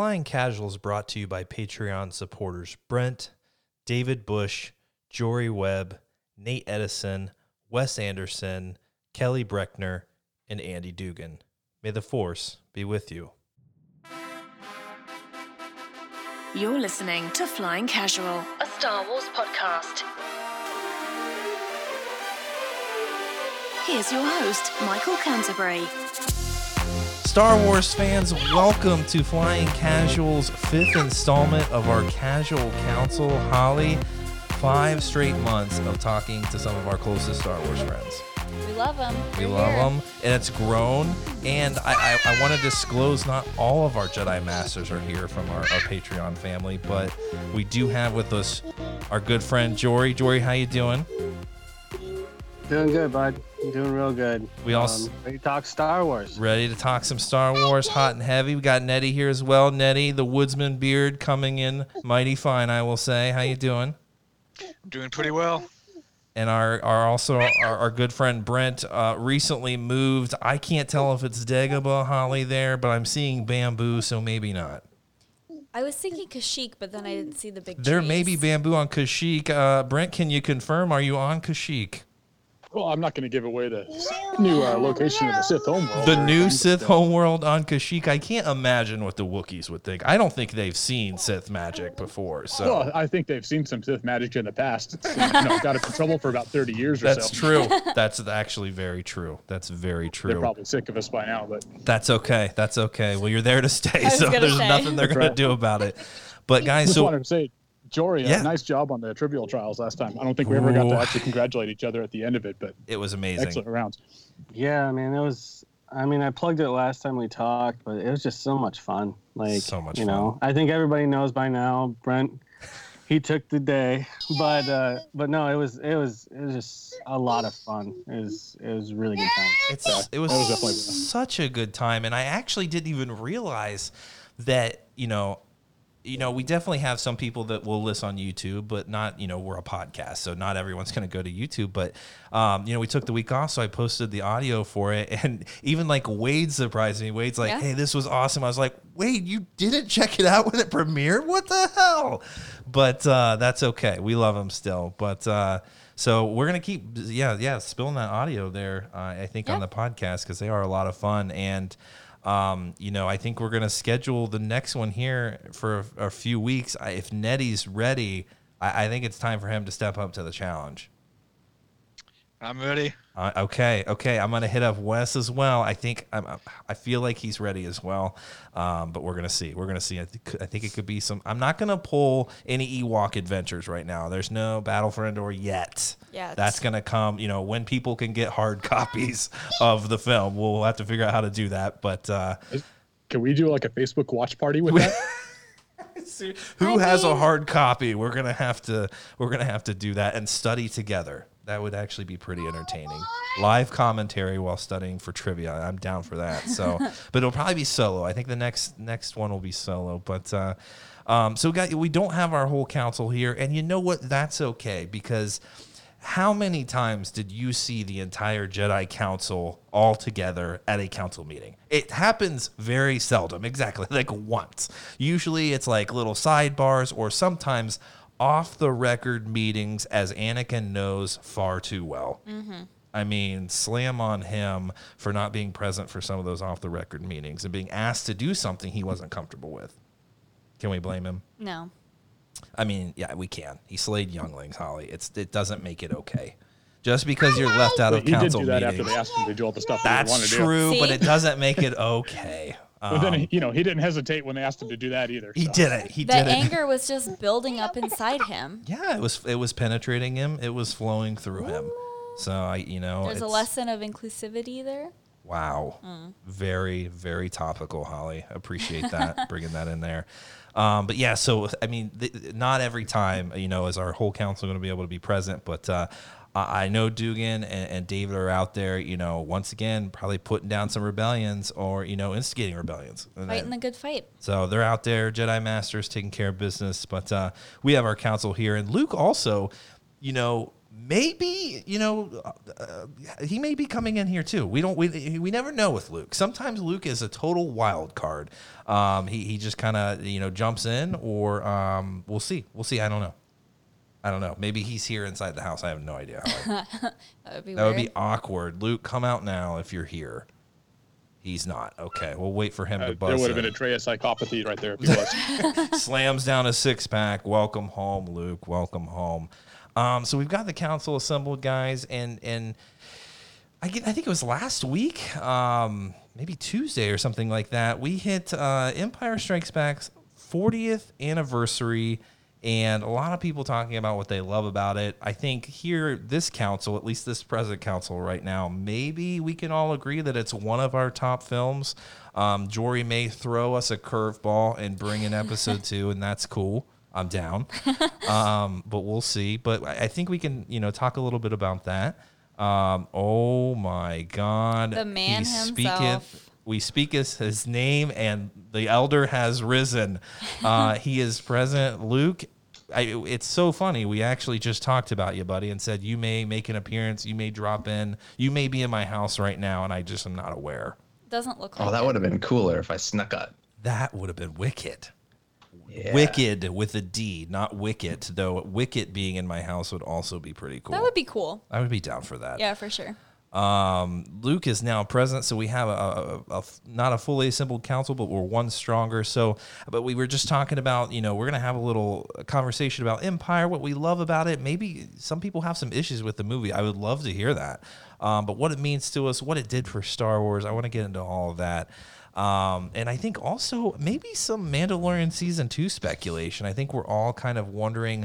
Flying Casual is brought to you by Patreon supporters Brent, David Bush, Jory Webb, Nate Edison, Wes Anderson, Kelly Breckner, and Andy Dugan. May the force be with you. You're listening to Flying Casual, a Star Wars podcast. Here's your host, Michael Canterbury. Star Wars fans, welcome to Flying Casual's fifth installment of our Casual Council. Holly, five straight months of talking to some of our closest Star Wars friends. We love them. We love them, and it's grown. And I, I, I want to disclose not all of our Jedi Masters are here from our, our Patreon family, but we do have with us our good friend Jory. Jory, how you doing? Doing good, bud. Doing real good. We also- um, ready to talk Star Wars. Ready to talk some Star Wars, hot and heavy. We got Nettie here as well. Nettie, the woodsman beard, coming in mighty fine, I will say. How you doing? Doing pretty well. and our, our also our, our good friend Brent uh, recently moved. I can't tell if it's Dagobah Holly there, but I'm seeing bamboo, so maybe not. I was thinking Kashyyyk, but then I didn't see the big. There may be bamboo on Kashyyyk. Uh, Brent, can you confirm? Are you on Kashyyyk? Well, I'm not going to give away the new uh, location of the Sith homeworld. The new Sith homeworld on Kashyyyk. I can't imagine what the Wookiees would think. I don't think they've seen Sith magic before, so Well, I think they've seen some Sith magic in the past. It's, you know, got us in trouble for about 30 years or that's so. That's true. That's actually very true. That's very true. They're probably sick of us by now, but That's okay. That's okay. Well, you're there to stay, so there's say. nothing they're That's gonna do about it. But guys, just so wanted to say, Jory, Yeah. uh, nice job on the trivial trials last time. I don't think we ever got Ooh. to actually congratulate each other at the end of it, but it was amazing. excellent rounds. Yeah, man, it was. I mean, I plugged it last time we talked, but it was just so much fun. Like, So much you fun. know, I think everybody knows by now. Brent, he took the day, but uh, but no, it was it was it was just a lot of fun. It was it was really good time. It's it was, that was such a good time, and I actually didn't even realize that you know. You know, we definitely have some people that will listen on YouTube, but not, you know, we're a podcast, so not everyone's going to go to YouTube. But, um, you know, we took the week off, so I posted the audio for it. And even like Wade surprised me. Wade's like, Yeah. hey, this was awesome. I was like, Wade, you didn't check it out when it premiered? What the hell? But uh, that's okay. We love him still. But, uh, so we're gonna keep, yeah, yeah, spilling that audio there. Uh, I think on the podcast because they are a lot of fun, and um, you know, I think we're gonna schedule the next one here for a, a few weeks. I, if Nettie's ready, I, I think it's time for him to step up to the challenge. I'm ready. Uh, okay, okay. I'm gonna hit up Wes as well. I think I'm, I feel like he's ready as well. Um, but we're gonna see. We're gonna see. I think, I think it could be some. I'm not gonna pull any Ewok adventures right now. There's no Battle for Endor yet. Yeah, that's gonna come. You know, when people can get hard copies of the film, we'll have to figure out how to do that. But uh, Can we do like a Facebook watch party with that? see, who has a hard copy? We're gonna have to. We're gonna have to do that and study together. That would actually be pretty entertaining. Live commentary while studying for trivia. I'm down for that. So, but it'll probably be solo. I think the next next one will be solo. But uh, um, so, guys, we don't have our whole council here, and you know what? That's okay because how many times did you see the entire Jedi Council all together at a council meeting? It happens very seldom, exactly like once. Usually it's like little sidebars or sometimes off the record meetings, as Anakin knows far too well. Mm-hmm. I mean, slam on him for not being present for some of those off the record meetings and being asked to do something he wasn't comfortable with. Can we blame him? No. I mean, yeah, we can. He slayed younglings, Holly. It's it doesn't make it okay. Just because you're left out of But he did council do that after meetings. they asked him to do all the stuff that he wanted That's to do. true, but it doesn't make it okay. But then, Um, you know, he didn't hesitate when they asked him to do that either. he so. did it. He The did it. anger was just building up inside him. Yeah, it was it was penetrating him. It was flowing through him. So I, you know, There's a it's- lesson of inclusivity there. Wow. Mm. Very, very topical, Holly. Appreciate that, bringing that in there. Um, but yeah, so, I mean, th- not every time, you know, is our whole council going to be able to be present, but uh, I know Dugan and, and David are out there, you know, once again, probably putting down some rebellions or, you know, instigating rebellions. Fighting the good fight. so they're out there, Jedi Masters taking care of business. But uh, we have our council here. And Luke also, you know, maybe you know uh, he may be coming in here too. We don't we we never know with Luke. Sometimes Luke is a total wild card. Um, he he just kind of you know jumps in, or um, we'll see. We'll see. I don't know. I don't know. Maybe he's here inside the house. I have no idea. How I- That would be that would weird. be awkward. Luke, come out now if you're here. He's not. Okay, we'll wait for him Uh, to there buzz would have been a tray of psychopathy right there if he was. slams down a six pack. Welcome home, Luke. Welcome home. Um, so we've got the council assembled, guys, and and I get, I think it was last week, um, maybe Tuesday or something like that. We hit uh, Empire Strikes Back's 40th anniversary, and a lot of people talking about what they love about it. I think here, this council, at least this present council right now, maybe we can all agree that it's one of our top films. Um, Jory may throw us a curveball and bring in episode two, and that's cool. I'm down, um, but we'll see. But I I think we can, you know, talk a little bit about that. Um, oh my God! The man He himself. speaketh we speak his, his name, and the elder has risen. Uh, he is present. Luke, I, it's so funny. We actually just talked about you, buddy, and said you may make an appearance. You may drop in. You may be in my house right now, and I just am not aware. Doesn't look like Oh, that would have been cooler if I snuck up. That would have been wicked. Yeah. Wicked with a D, not Wicket. Though Wicket being in my house would also be pretty cool. That would be cool. I would be down for that. Yeah, for sure. Um, Luke is now present, so we have a, a, a- not a fully assembled council, but we're one stronger. So, but we were just talking about, you know, we're gonna have a little conversation about Empire, what we love about it. Maybe some people have some issues with the movie. I would love to hear that. Um, but what it means to us, what it did for Star Wars, I want to get into all of that. Um, and I think also maybe some Mandalorian season two speculation. I think we're all kind of wondering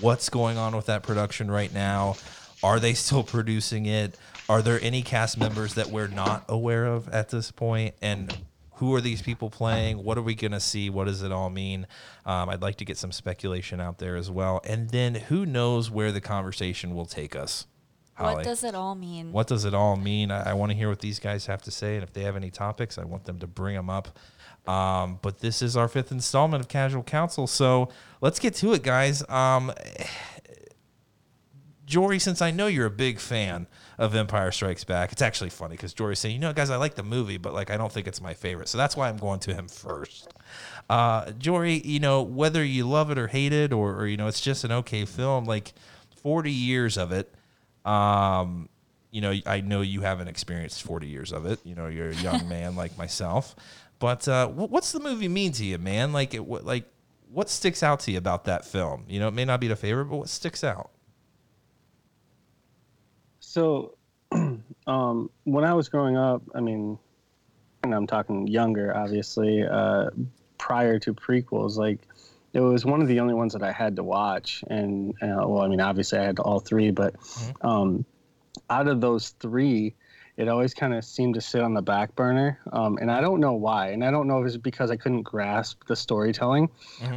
what's going on with that production right now. Are they still producing it? Are there any cast members that we're not aware of at this point? And who are these people playing? What are we going to see? What does it all mean? Um, I'd like to get some speculation out there as well. And then who knows where the conversation will take us? Holly? What does it all mean? What does it all mean? I, I want to hear what these guys have to say, and if they have any topics, I want them to bring them up. Um, but this is our fifth installment of Casual Council, so let's get to it, guys. Um, Jory, since I know you're a big fan of Empire Strikes Back, it's actually funny because Jory's saying, you know, guys, I like the movie, but like I don't think it's my favorite, so that's why I'm going to him first. Uh, Jory, you know, whether you love it or hate it, or, or you know, it's just an okay film, like 40 years of it. Um, you know, I know you haven't experienced 40 years of it. You know, you're a young man like myself. But uh, what's the movie mean to you, man? Like, it, what, like, what sticks out to you about that film? You know, it may not be the favorite, but what sticks out? So, um, when I was growing up, I mean, and I'm talking younger, obviously, uh, prior to prequels, like it was one of the only ones that I had to watch. And, uh, well, I mean, obviously I had all three, but um, out of those three, it always kind of seemed to sit on the back burner. Um, and I don't know why. And I don't know if it's because I couldn't grasp the storytelling.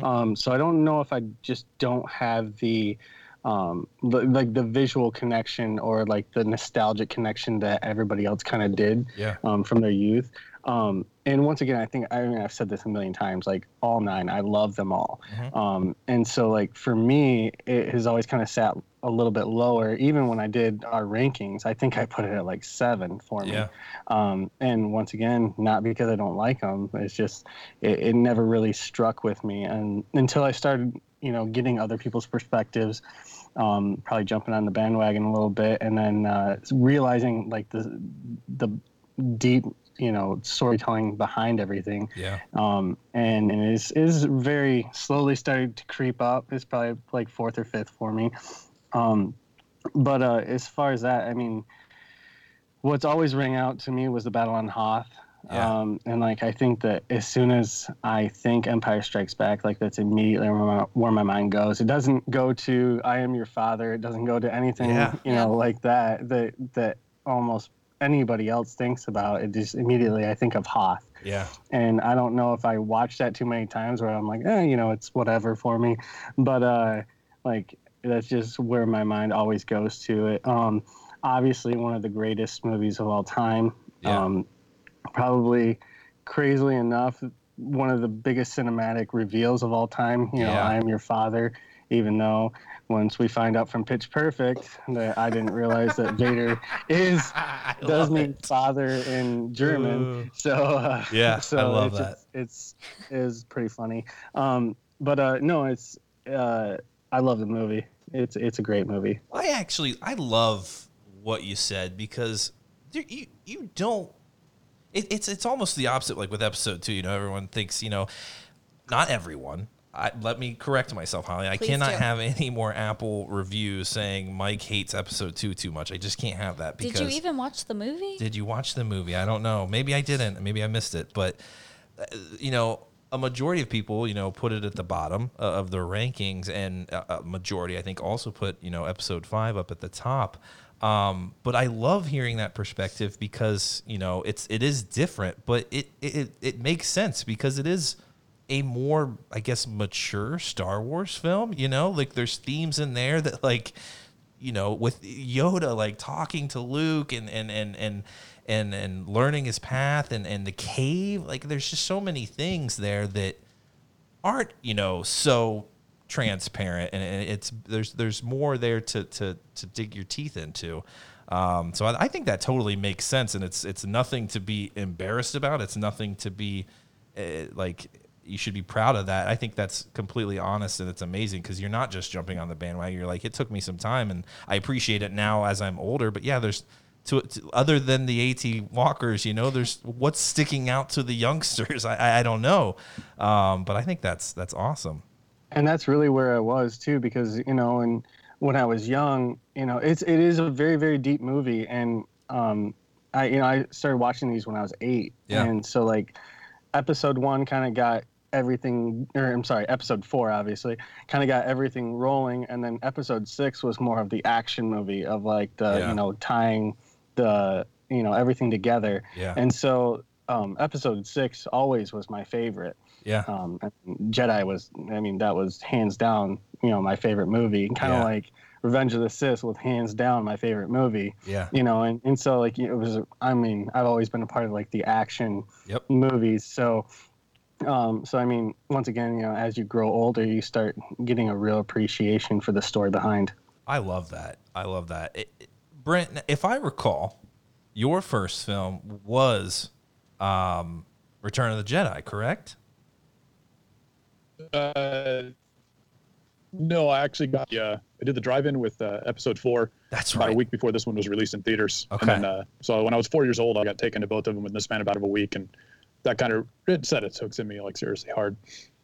Um, so I don't know if I just don't have the, um, the, like the visual connection or like the nostalgic connection that everybody else kind of did Yeah. um, from their youth. Um, and once again, I think I mean I've said this a million times. Like all nine, I love them all. Um, and so like for me, it has always kind of sat a little bit lower. Even when I did our rankings, I think I put it at like seven for me. Yeah. Um, and once again, not because I don't like them. It's just it, it never really struck with me, and until I started, you know, getting other people's perspectives, um, probably jumping on the bandwagon a little bit, and then uh, realizing like the the deep, you know, storytelling behind everything. Yeah. Um, and, and it is, is very slowly started to creep up. It's probably like fourth or fifth for me. Um, but uh, as far as that, I mean, what's always rang out to me was the battle on Hoth. Yeah. Um, and like I think that as soon as I think Empire Strikes Back, like that's immediately where my, where my mind goes. It doesn't go to I am your father. It doesn't go to anything Yeah. you know like that that that almost anybody else thinks about. It just immediately I think of Hoth Yeah. and I don't know if I watched that too many times where I'm like, eh, you know, it's whatever for me, but uh, like that's just where my mind always goes to it. Um, obviously, one of the greatest movies of all time. Yeah. Um, probably, crazily enough, one of the biggest cinematic reveals of all time. You know, Yeah. I am your father even though once we find out from Pitch Perfect that I didn't realize that Vader is does mean father in German. Ooh. So uh, Yeah, I so love it's just- it's is pretty funny. Um, but uh, no, it's uh, I love the movie. It's it's a great movie. I actually I love what you said because there- you you don't. It, it's it's almost the opposite. Like with episode two, you know, everyone thinks you know, not everyone. I, let me correct myself, Holly. I Please cannot do. have any more Apple reviews saying Mike hates episode two too much. I just can't have that. Because Did you even watch the movie? Did you watch the movie? I don't know. Maybe I didn't. Maybe I missed it. But uh, you know, a majority of people, you know, put it at the bottom uh, of their rankings, and a a majority, I think, also put you know episode five up at the top. Um, but I love hearing that perspective because you know it's it is different, but it it it makes sense because it is a more I guess mature Star Wars film. You know, like there's themes in there that like you know, with Yoda like talking to Luke and and and and and, and learning his path and and the cave, like there's just so many things there that aren't you know so transparent and it's there's there's more there to to to dig your teeth into. Um, so I, I think that totally makes sense, and it's it's nothing to be embarrassed about. It's nothing to be uh, like you should be proud of that. I think that's completely honest and it's amazing because you're not just jumping on the bandwagon. You're like, it took me some time and I appreciate it now as I'm older. But yeah, there's to, to other than the AT walkers, you know, there's what's sticking out to the youngsters. I, I, I don't know, um, but I think that's that's awesome. and that's really where I was too, because you know, and when I was young, you know, it's it is a very very deep movie, and um, I you know I started watching these when I was eight, Yeah. and so like, episode one kind of got everything, or I'm sorry, episode four obviously kind of got everything rolling, and then episode six was more of the action movie of like the Yeah. you know tying the you know everything together, Yeah, and so um, episode six always was my favorite yeah, um, Jedi was, I mean, that was hands down, you know, my favorite movie. Kind of Yeah. like Revenge of the Sith was hands down my favorite movie. yeah, You know, and, and so like it was. I mean, I've always been a part of like the action Yep. movies. So, um, so I mean, once again, you know, as you grow older, you start getting a real appreciation for the story behind. I love that. I love that. It, it- Brent, if I recall, your first film was um, Return of the Jedi, correct? Uh, no, I actually got. Yeah, I did the drive-in with uh, episode four That's right. about right. a week before this one was released in theaters. Okay. And then, uh, so when I was four years old, I got taken to both of them in the span of about of a week, and that kind of it set its hooks in me like seriously hard.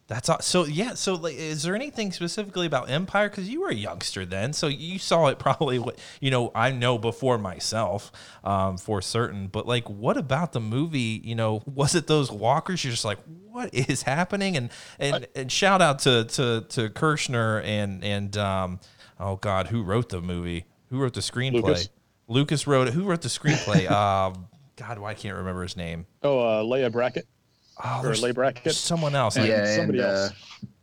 That's aw- so. Yeah. So, like, is there anything specifically about Empire? Because you were a youngster then, so you saw it probably. what- You know, I know before myself, um, for certain. But like, what about the movie? You know, was it those walkers? You're just like, what is happening? And and and shout out to to to Kershner and and um, oh God, who wrote the movie? Who wrote the screenplay? Lucas. Lucas wrote it. Who wrote the screenplay? um, God, why I can't remember his name. Oh, uh, Leigh Brackett Oh, or there's Leigh Brackett. someone else. And I- yeah, and somebody uh,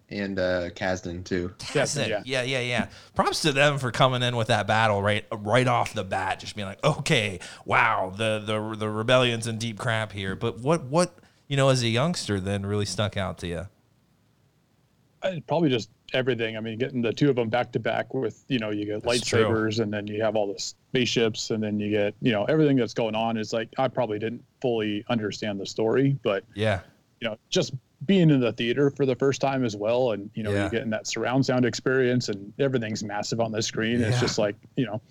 and uh, Kasdan too. Kasdan. yeah. yeah, yeah, yeah. Props to them for coming in with that battle right right off the bat, just being like, okay, wow, the the the rebellion's in deep crap here. But what what you know as a youngster then really stuck out to you? Uh, probably just everything. I mean, getting the two of them back to back with, you know, you get That's true. lightsabers and then you have all the spaceships and then you get, you know, everything that's going on is like, I probably didn't fully understand the story, but, Yeah, you know, just being in the theater for the first time as well. And, you know, Yeah. you're getting that surround sound experience and everything's massive on the screen. Yeah. It's just like, you know,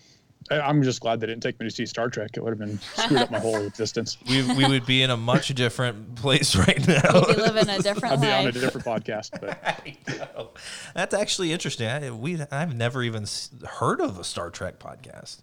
I'm just glad they didn't take me to see Star Trek. It would have been screwed up my whole existence. we we would be in a much different place right now. We live in a different I'd be on a different podcast, but That's actually interesting. I, we I've never even heard of a Star Trek podcast.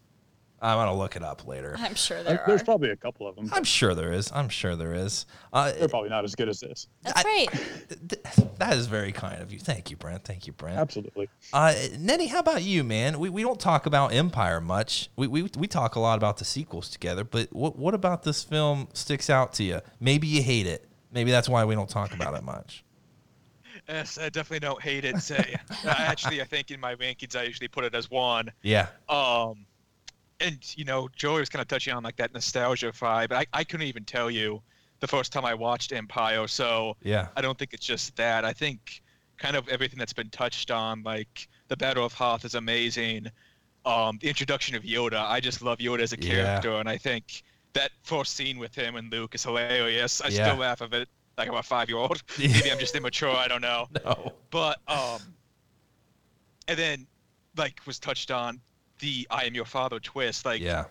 I'm gonna look it up later. I'm sure there are. there's probably a couple of them. I'm sure there is. I'm sure there is. Uh, They're probably not as good as this. That's right. th- that is very kind of you. Thank you, Brent. Thank you, Brent. Absolutely. Uh, Nettie, how about you, man? We, we don't talk about Empire much. We, we we talk a lot about the sequels together, but what what about this film sticks out to you? Maybe you hate it. Maybe that's why we don't talk about it much. Yes, I definitely don't hate it. Say, actually, I think in my rankings I usually put it as one. Yeah, Um, and you know, Jory was kind of touching on like that nostalgia vibe. I, I couldn't even tell you the first time I watched Empire, so yeah, I don't think it's just that. I think kind of everything that's been touched on, like the Battle of Hoth is amazing. Um, the introduction of Yoda, I just love Yoda as a Yeah. character, and I think that first scene with him and Luke is hilarious. I Yeah. still laugh at it like I'm a five year old. Maybe I'm just immature. I don't know. No. But um, and then like was touched on the "I am your father" twist. Like Yeah.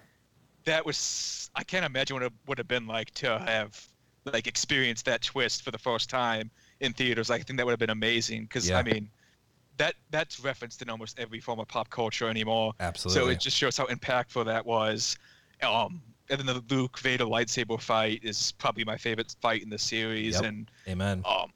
that was I can't imagine what it would have been like to have like experienced that twist for the first time in theaters. Like, I think that would have been amazing because Yeah. I mean that that's referenced in almost every form of pop culture anymore. Absolutely. So it just shows how impactful that was. Um, and then the Luke Vader lightsaber fight is probably my favorite fight in the series. Yep. And Amen. um,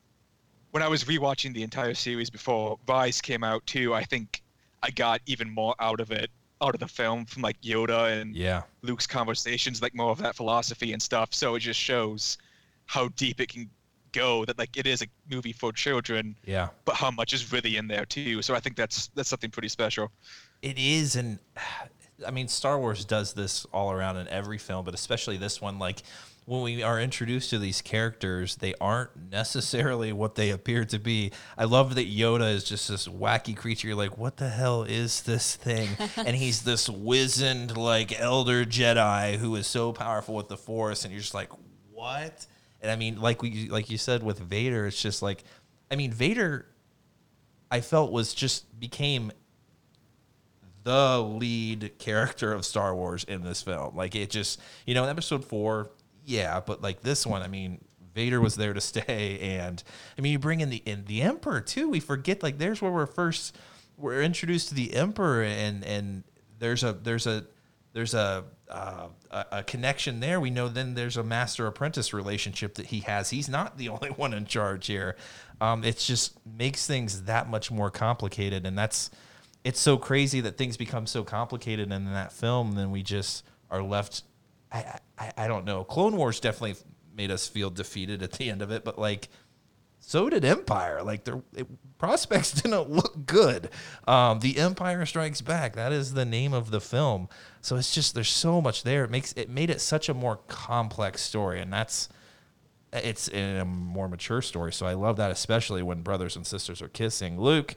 when I was rewatching the entire series before Rise came out too, I think I got even more out of it, out of the film from like Yoda and Yeah. Luke's conversations, like more of that philosophy and stuff. So it just shows how deep it can go. That like it is a movie for children, Yeah. but how much is really in there too. So I think that's that's something pretty special. It is, and I mean, Star Wars does this all around in every film, but especially this one. Like when we are introduced to these characters, they aren't necessarily what they appear to be. I love that Yoda is just this wacky creature. You're like, what the hell is this thing? and he's this wizened, like elder Jedi who is so powerful with the Force, and you're just like, what? And I mean, like we, like you said with Vader, it's just like, I mean, Vader. I felt was just became the lead character of Star Wars in this film. Like it just, you know, in episode four, yeah, but like this one, I mean, Vader was there to stay, and I mean, you bring in the in the Emperor too. We forget like there's where we're first we're introduced to the Emperor, and and there's a there's a there's a uh, a, a connection there. We know then there's a master apprentice relationship that he has. He's not the only one in charge here. Um, it just makes things that much more complicated, and that's it's so crazy that things become so complicated in that film. Then we just are left. I, I I don't know. Clone Wars definitely made us feel defeated at the end of it, but like so did Empire. Like their prospects didn't look good. Um, the Empire Strikes Back. That is the name of the film. So it's just there's so much there. It makes it made it such a more complex story, and that's it's in a more mature story. So I love that, especially when brothers and sisters are kissing. Luke.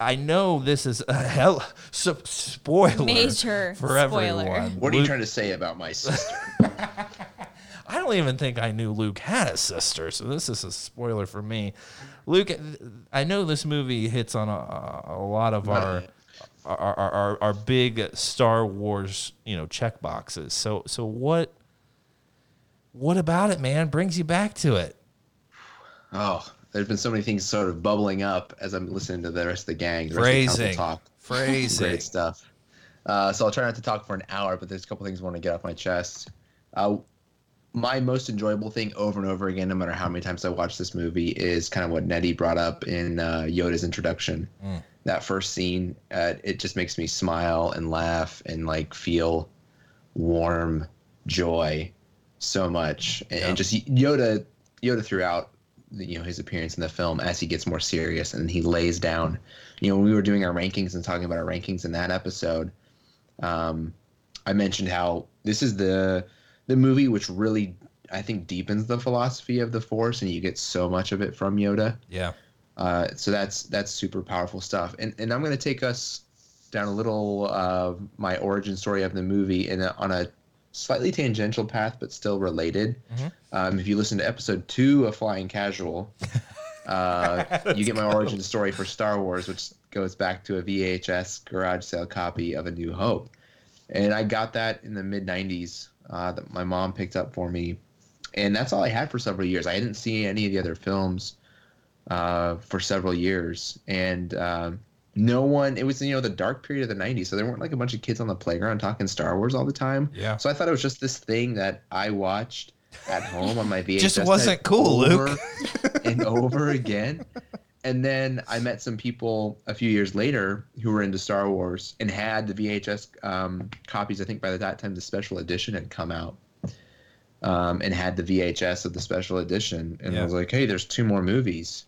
I know this is a hell so, spoiler Major for spoiler. everyone. What are you Luke- trying to say about my sister? I don't even think I knew Luke had a sister, so this is a spoiler for me. Luke, I know this movie hits on a, a lot of our, our, our our our big Star Wars, you know, check boxes. So so what what about it, man? Brings you back to it? oh, there's been so many things sort of bubbling up as I'm listening to the rest of the gang. The rest of Phrasing, talk. phrasing. Great stuff. Uh, so I'll try not to talk for an hour, but there's a couple things I want to get off my chest. Uh, my most enjoyable thing over and over again, no matter how many times I watch this movie, is kind of what Nettie brought up in uh, Yoda's introduction. Mm. That first scene, uh, it just makes me smile and laugh and like feel warm joy so much, and, Yeah. and just Yoda, Yoda throughout, you know, his appearance in the film as he gets more serious and he lays down. You know, when we were doing our rankings and talking about our rankings in that episode, um, I mentioned how this is the the movie which really I think deepens the philosophy of the Force, and you get so much of it from Yoda. Yeah. Uh, so that's that's super powerful stuff. And and I'm going to take us down a little uh, my origin story of the movie in a, on a slightly tangential path, but still related. Mhm. Um, if you listen to episode two of Flying Casual, uh, you get my origin story for Star Wars, which goes back to a VHS garage sale copy of A New Hope. And I got that in the mid 90s uh, that my mom picked up for me. And that's all I had for several years. I didn't see any of the other films uh, for several years. And um, no one, it was, you know, the dark period of the 90s. So there weren't like a bunch of kids on the playground talking Star Wars all the time. Yeah. So I thought it was just this thing that I watched at home on my VHS. Just wasn't cool, over Luke. and over again. And then I met some people a few years later who were into Star Wars and had the VHS um, copies. I think by that time the special edition had come out, um, and had the VHS of the special edition. And Yeah. I was like, "Hey, there's two more movies."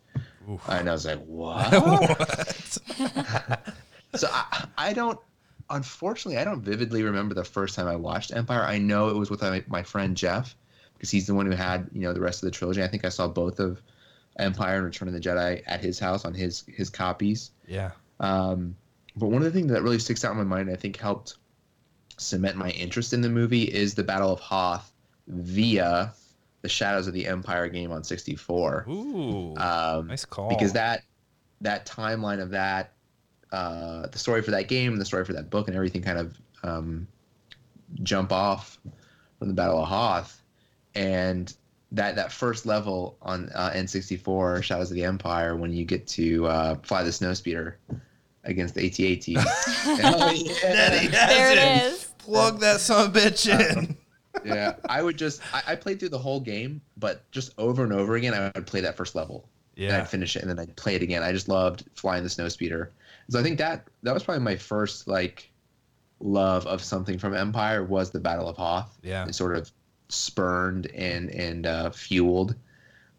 Oof. And I was like, "What?" what? so I, I don't unfortunately i don't vividly remember the first time i watched empire i know it was with my, my friend jeff because he's the one who had you know the rest of the trilogy i think i saw both of empire and return of the jedi at his house on his his copies yeah. Um, but one of the things that really sticks out in my mind, I think, helped cement my interest in the movie is the Battle of Hoth via the Shadows of the Empire game on 64. Ooh, Um, nice call. because that that timeline of that uh, the story for that game the story for that book and everything kind of um, jump off from the battle of hoth and that that first level on uh, n64 shadows of the empire when you get to uh, fly the snowspeeder against the AT-AT. Oh, Daddy has There it is. Plug that son of a bitch in. Yeah, I would just I, I played through the whole game, but just over and over again, I would play that first level. and Yeah. I'd finish it, and then I'd play it again. I just loved flying the snowspeeder. So I think that that was probably my first like love of something from Empire was the Battle of Hoth. Yeah. It sort of spurned and and uh, fueled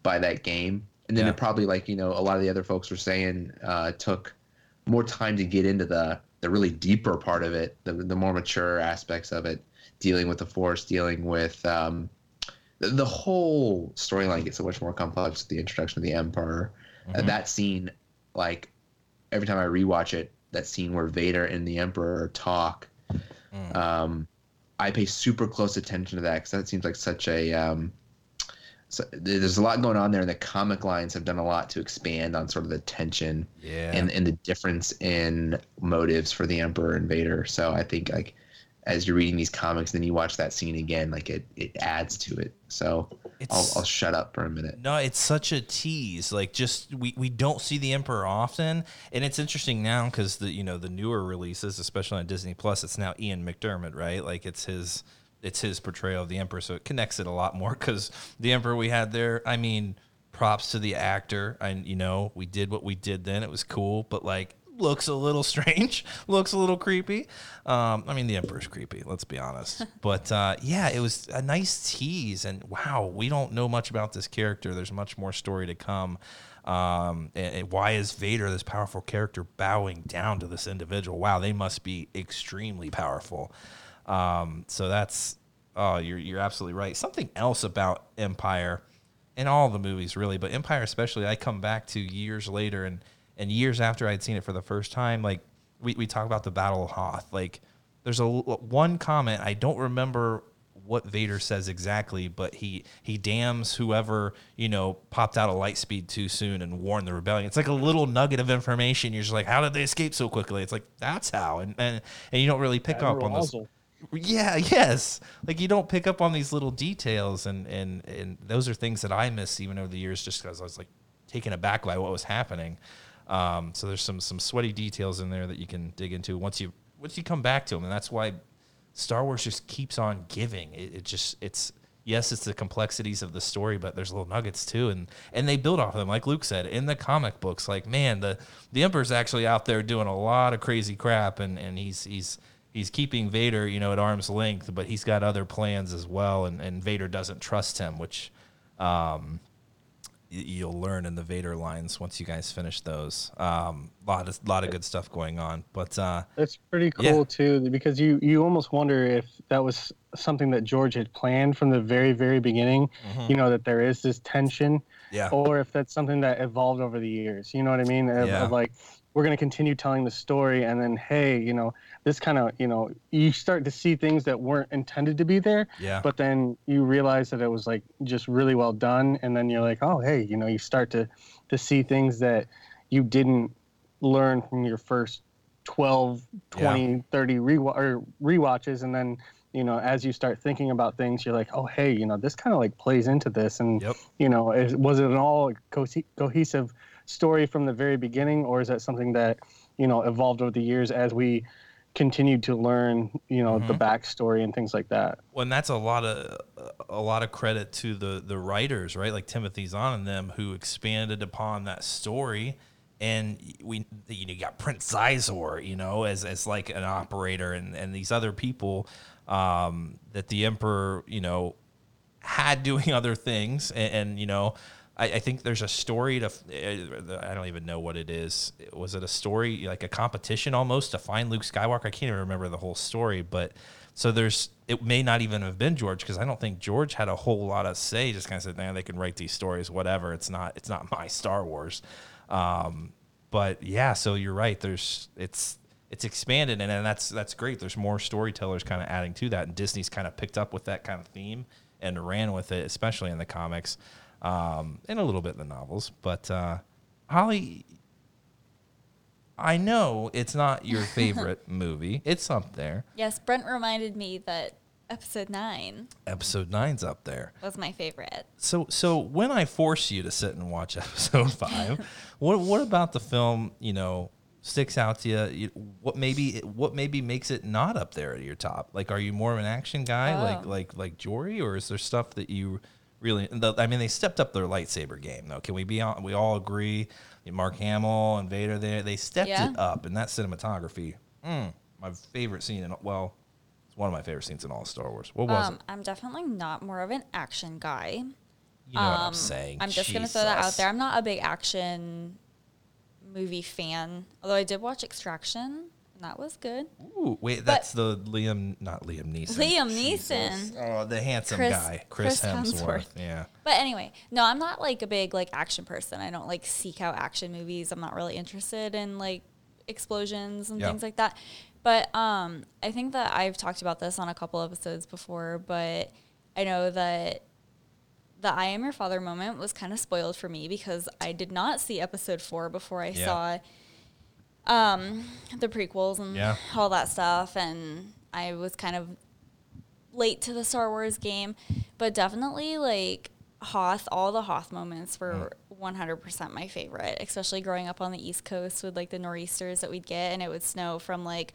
by that game, and then Yeah. it probably like you know a lot of the other folks were saying uh, took more time to get into the the really deeper part of it, the the more mature aspects of it, dealing with the Force, dealing with um, the, the whole storyline gets so much more complex with the introduction of the Emperor. Mhm. And that scene, like every time I rewatch it, that scene where Vader and the Emperor talk, Mm. um, I pay super close attention to that because that seems like such a. Um, so there's a lot going on there, and the comic lines have done a lot to expand on sort of the tension Yeah. and and the difference in motives for the Emperor and Vader. So I think like as you're reading these comics, then you watch that scene again, like it it adds to it. So I'll I'll shut up for a minute. No, it's such a tease. Like, just we, we don't see the Emperor often, and it's interesting now because the you know the newer releases, especially on Disney Plus, it's now Ian McDiarmid, right? Like it's his it's his portrayal of the Emperor, so it connects it a lot more. Because the Emperor we had there, I mean, props to the actor. and you know we did what we did then. It was cool, but like looks a little strange, looks a little creepy. Um, I mean, the Emperor's creepy. Let's be honest. But uh, yeah, it was a nice tease, and wow, we don't know much about this character. There's much more story to come. Um, and, and why is Vader, this powerful character, bowing down to this individual? Wow, they must be extremely powerful. Um, so that's oh, you're you're absolutely right. Something else about Empire in all the movies really, but Empire especially, I come back to years later and and years after I'd seen it for the first time, like we, we talk about the Battle of Hoth. Like there's a one comment I don't remember what Vader says exactly, but he he damns whoever you know popped out of light speed too soon and warned the rebellion. It's like a little nugget of information. You're just like, how did they escape so quickly? It's like that's how, and and, and you don't really pick up on those. Yeah, yes. Like you don't pick up on these little details, and and and those are things that I miss even over the years, just because I was like taken aback by what was happening. Um, so there's some some sweaty details in there that you can dig into once you once you come back to them, and that's why Star Wars just keeps on giving. It, it just it's yes, it's the complexities of the story, but there's little nuggets too, and and they build off of them. Like Luke said in the comic books, like man, the the Emperor's actually out there doing a lot of crazy crap, and and he's he's he's keeping Vader, you know, at arm's length, but he's got other plans as well, and, and Vader doesn't trust him, which um, you'll learn in the Vader lines once you guys finish those. Um, lot of lot of good stuff going on, but uh, That's pretty cool Yeah. too, because you you almost wonder if that was something that George had planned from the very very beginning. Mm-hmm. You know that there is this tension, yeah, or if that's something that evolved over the years. You know what I mean? Of, Yeah. of like we're going to continue telling the story, and then hey, you know this kind of you know you start to see things that weren't intended to be there, yeah, but then you realize that it was like just really well done, and then you're like, oh hey, you know you start to to see things that you didn't learn from your first 12 20 30 rewa- or rewatches and then you know as you start thinking about things you're like oh hey you know this kind of like plays into this and Yep. you know is, was it an all co- cohesive story from the very beginning or is that something that you know evolved over the years as we continued to learn you know the backstory and things like that Well, and that's a lot of a lot of credit to the the writers, right? Like Timothy Zahn and them, who expanded upon that story. And we, you know, you got Prince Xizor, you know, as as like an operator, and and these other people um, that the Emperor, you know, had doing other things, and, and you know. I, I think there's a story to. uh, I don't even know what it is. Was it a story like a competition almost to find Luke Skywalker? I can't even remember the whole story, but so there's. It may not even have been George because I don't think George had a whole lot of say. Just kind of said, "Man, they can write these stories, whatever. It's not. It's not my Star Wars." Um, but yeah, so you're right. There's it's it's expanded and, and that's that's great. There's more storytellers kind of adding to that, and Disney's kind of picked up with that kind of theme and ran with it, especially in the comics, um, and a little bit in the novels. But uh, Holly, I know it's not your favorite movie. It's up there. Yes, Brent reminded me that episode nine Episode nine's up there. was my favorite. So so when I force you to sit and watch episode five, what what about the film? You know, sticks out to you? you what maybe what maybe makes it not up there at your top? Like, are you more of an action guy, like Oh. like like Jory, or is there stuff that you really? The, I mean, they stepped up their lightsaber game, though. Can we be on? We all agree. Mark Hamill and Vader, they they stepped Yeah. it up, and that cinematography, mm, my favorite scene. In, well, it's one of my favorite scenes in all of Star Wars. What was Um, it? I'm definitely not more of an action guy. You know what I'm Um, saying? I'm just gonna throw that out there. I'm not a big action movie fan, although I did watch Extraction, that was good. Ooh, wait, that's the Liam, not Liam Neeson. Liam Jesus. Neeson. Oh, the handsome Chris- guy, Chris, Chris Hemsworth. Hemsworth. Yeah. But anyway, no, I'm not like a big like action person. I don't like seek out action movies. I'm not really interested in like explosions and Yeah. things like that. But um I think that I've talked about this on a couple episodes before, but I know that the I am your father moment was kind of spoiled for me because I did not see episode 4 before I Yeah. saw um the prequels and Yeah. all that stuff and I was kind of late to the Star Wars game, but definitely like Hoth, all the Hoth moments were 100% my favorite, especially growing up on the East Coast with like the nor'easters that we'd get and it would snow from like,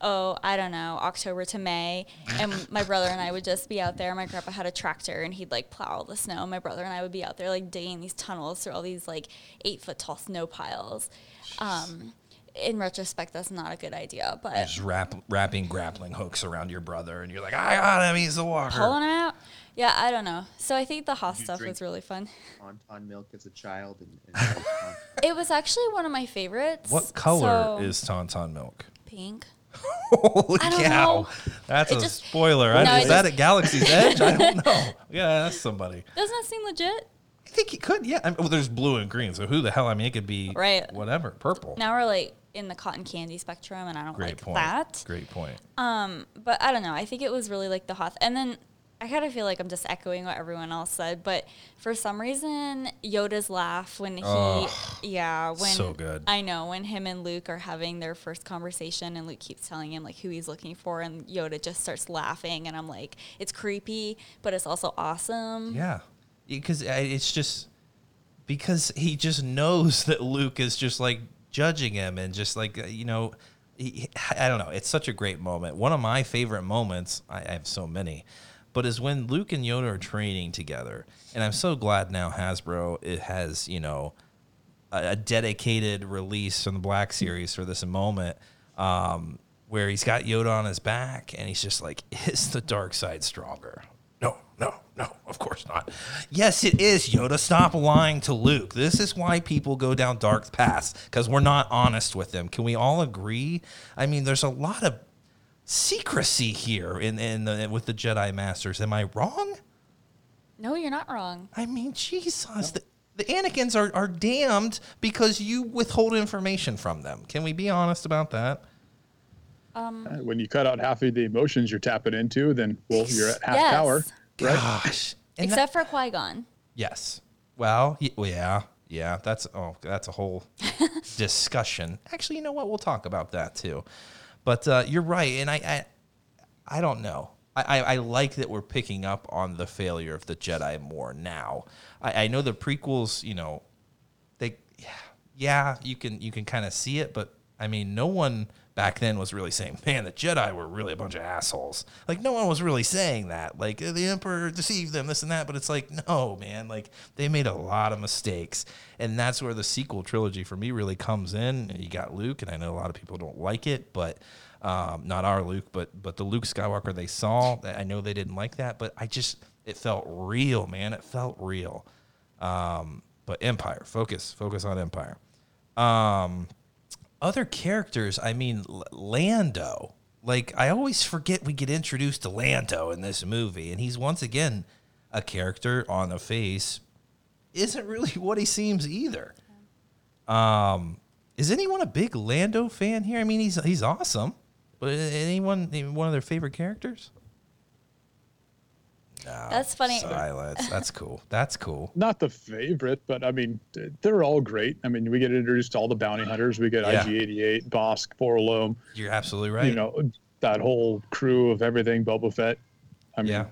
oh, I don't know, October to May. And my brother and I would just be out there. My grandpa had a tractor and he'd like plow all the snow. My brother and I would be out there like digging these tunnels through all these like eight foot tall snow piles. Um, in retrospect, that's not a good idea, but Just wrap, wrapping grappling hooks around your brother, and you're like, I got him. He's the walker. pulling them out. Yeah, I don't know. So I think the Hoth you stuff was really fun. Tauntaun milk as a child. And, and It was actually one of my favorites. What color So, is Tauntaun milk? pink? Holy I don't cow! know. That's It a just- spoiler. I- is that at Galaxy's Edge? I don't know. Yeah, that's somebody. Doesn't that seem legit? I think he could. Yeah. I mean, well, there's blue and green, so who the hell? I mean, it could be Right. whatever. Purple. Now we're like in the cotton candy spectrum, and I don't Great like point. that. Great point. Um, but I don't know. I think it was really like the Hoth, and then I kind of feel like I'm just echoing what everyone else said. But for some reason, Yoda's laugh when he, Oh, yeah, when so good. I know when him and Luke are having their first conversation, and Luke keeps telling him like who he's looking for, and Yoda just starts laughing, and I'm like, it's creepy, but it's also awesome. Yeah, because it's just because he just knows that Luke is just like judging him and just like uh, you know, he, I don't know. It's such a great moment. One of my favorite moments. I, I have so many, but is when Luke and Yoda are training together, and I'm so glad now Hasbro it has you know a, a dedicated release from the Black Series for this moment. Um, where he's got Yoda on his back and he's just like, is the dark side stronger? No, no, no, of course not. Yes, it is, Yoda. Stop lying to Luke. This is why people go down dark paths because we're not honest with them. Can we all agree? I mean, there's a lot of secrecy here in, in the, with the Jedi Masters. Am I wrong? No, you're not wrong. I mean, Jesus. The, the Anakins are, are damned because you withhold information from them. Can we be honest about that? When you cut out half of the emotions you're tapping into, then well, you're at half Yes. power. Right? Gosh. And that- Except for Qui Gon. yes. Well, y- well, yeah, yeah. That's oh, that's a whole discussion. Actually, you know what? We'll talk about that too. But uh, you're right, and I, I, I don't know. I, I, I like that we're picking up on the failure of the Jedi more now. I, I know the prequels, you know, they, yeah, you can you can kind of see it, but I mean, no one back then was really saying, "Man, the Jedi were really a bunch of assholes." Like, no one was really saying that. Like, the Emperor deceived them, this and that. But it's like, no, man. Like, they made a lot of mistakes, and that's where the sequel trilogy for me really comes in. You got Luke, and I know a lot of people don't like it, but. Um, not our Luke, but but the Luke Skywalker they saw. I know they didn't like that, but I just it felt real, man. It felt real. Um, but Empire, focus, focus on Empire. Um, other characters, I mean, L- Lando. Like, I always forget we get introduced to Lando in this movie, and he's once again a character on the face. Isn't really what he seems either. Um, Is anyone a big Lando fan here? I mean, he's he's awesome, but anyone one of their favorite characters? No, That's funny. Silence. That's cool. That's cool. Not the favorite, but I mean, they're all great. I mean, we get introduced to all the bounty hunters. We get Yeah. IG-88, Bossk, 4-LOM, You're absolutely right. you know, that whole crew of everything, Boba Fett. I mean, yeah,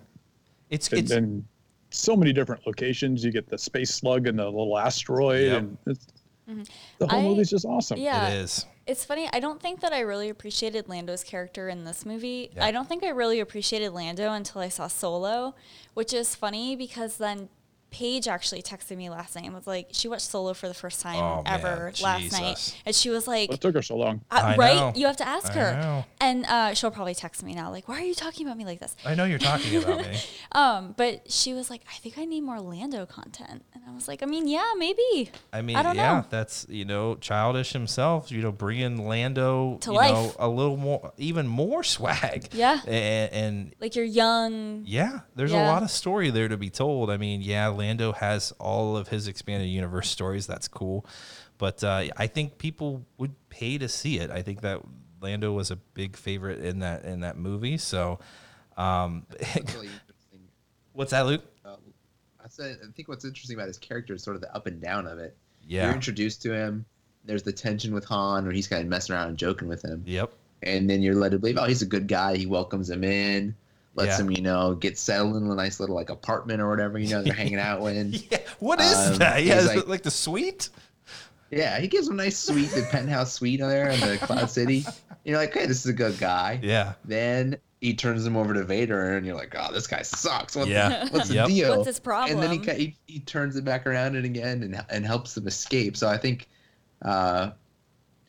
it's and it's then so many different locations. You get the space slug and the little asteroid, Yep. and it's, mm-hmm. the whole I- movie's just awesome. Yeah. it is. It's funny. I don't think that I really appreciated Lando's character in this movie. Yeah. I don't think I really appreciated Lando until I saw Solo, which is funny because then Paige actually texted me last night and was like, she watched Solo for the first time Oh, man. ever last Jesus. night, and she was like, What took her so long? uh, I right? know. You have to ask I her. know. And uh, she'll probably text me now, like, why are you talking about me like this? I know you're talking about me. Um, but she was like, I think I need more Lando content. And I was like, I mean, yeah, maybe. I mean, I don't yeah, know. that's you know, childish himself. You know, bringing Lando To you life. know a little more, even more swag. Yeah. and, and Like you're young. yeah, there's a lot of story there to be told. I mean, yeah, Lando has all of his expanded universe stories. That's cool, but uh, I think people would pay to see it. I think that Lando was a big favorite in that in that movie. So, um, really what's that, Luke? Uh, I said I think what's interesting about his character is sort of the up and down of it. Yeah. You're introduced to him. There's the tension with Han, where he's kind of messing around and joking with him, Yep. and then you're led to believe, oh, he's a good guy. He welcomes him in, lets Yeah. him, you know, get settled in a nice little like apartment or whatever, you know, they're hanging out in. Yeah. What is Um, that? he's Yeah, is like- it like the suite. Yeah, he gives him a nice suite, the penthouse suite there in the Cloud City. You're like, hey, this is a good guy. Yeah. Then he turns him over to Vader, and you're like, oh, this guy sucks. What, Yeah. what's the Yep. deal? What's his problem? And then he, he he turns it back around and again and and helps them escape. So I think, uh,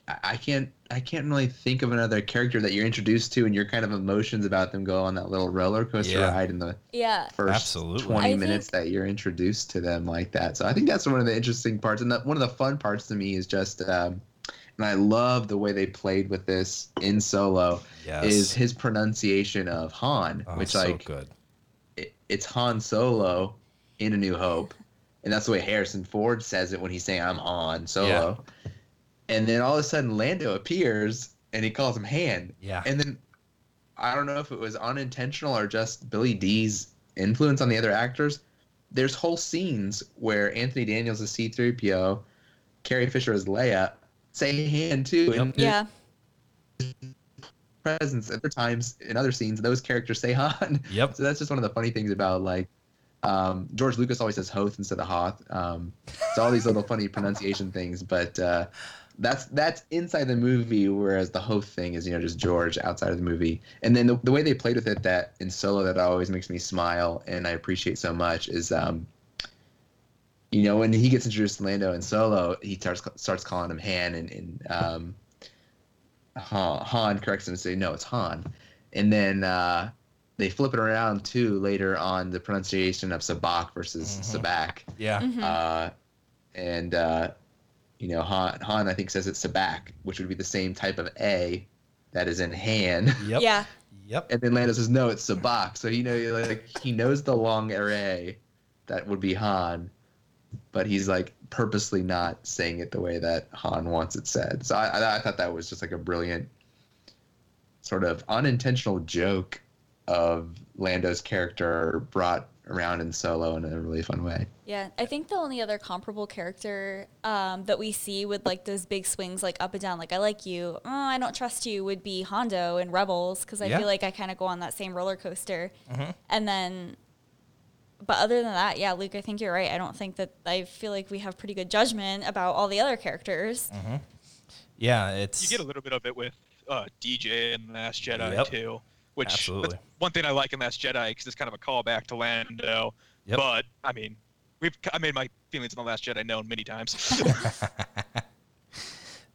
I- I can't I can't really think of another character that you're introduced to and your kind of emotions about them go on that little roller coaster Yeah. ride in the Yeah. first Absolutely. 20 I minutes that you're introduced to them like that. So I think that's one of the interesting parts. And that, one of the fun parts to me is just, um, and I love the way they played with this in solo, Yes. is his pronunciation of Han, Oh, which so like good. it, it's Han Solo in A New Hope, and that's the way Harrison Ford says it when he's saying "I'm Han Solo," and then all of a sudden Lando appears and he calls him Han, Yeah. and then I don't know if it was unintentional or just Billy Dee's influence on the other actors. There's whole scenes where Anthony Daniels is C-3PO, Carrie Fisher is Leia, say Han too, and Yeah. presence at other times in other scenes those characters say Han. Yep. So that's just one of the funny things about like um, George Lucas always says Hoth instead of Hoth. Um, so all these little funny pronunciation things, but uh, that's that's inside the movie, whereas the Hoth thing is you know just George outside of the movie. And then the, the way they played with it that in Solo that always makes me smile and I appreciate so much is. Um, you know, when he gets introduced to Lando in Solo, he starts starts calling him Han, and, and um, Han, Han corrects him and say, "No, it's Han." And then uh, they flip it around too later on the pronunciation of sabacc versus sabacc. Yeah. Mm-hmm. Uh, and uh, you know, Han, Han I think says it's sabacc, which would be the same type of A that is in Han. Yep. Yeah. Yep. And then Lando says, "No, it's sabacc." So you know, like he knows the long array that would be Han, but he's like purposely not saying it the way that Han wants it said. So I, I, I thought that was just like a brilliant, sort of unintentional joke of Lando's character brought around in Solo in a really fun way. Yeah, I think the only other comparable character um, that we see with like those big swings, like up and down, like I like you, oh, I don't trust you, would be Hondo in Rebels because I Yeah. feel like I kind of go on that same roller coaster. And then, but other than that, yeah, Luke, I think you're right. I don't think that I feel like we have pretty good judgment about all the other characters. Yeah. It's You get a little bit of it with uh, DJ in Last Jedi Yep. too, which Absolutely. One thing I like in Last Jedi because it's kind of a callback to Lando. Yep. But I mean, we've I made my feelings on the Last Jedi known many times.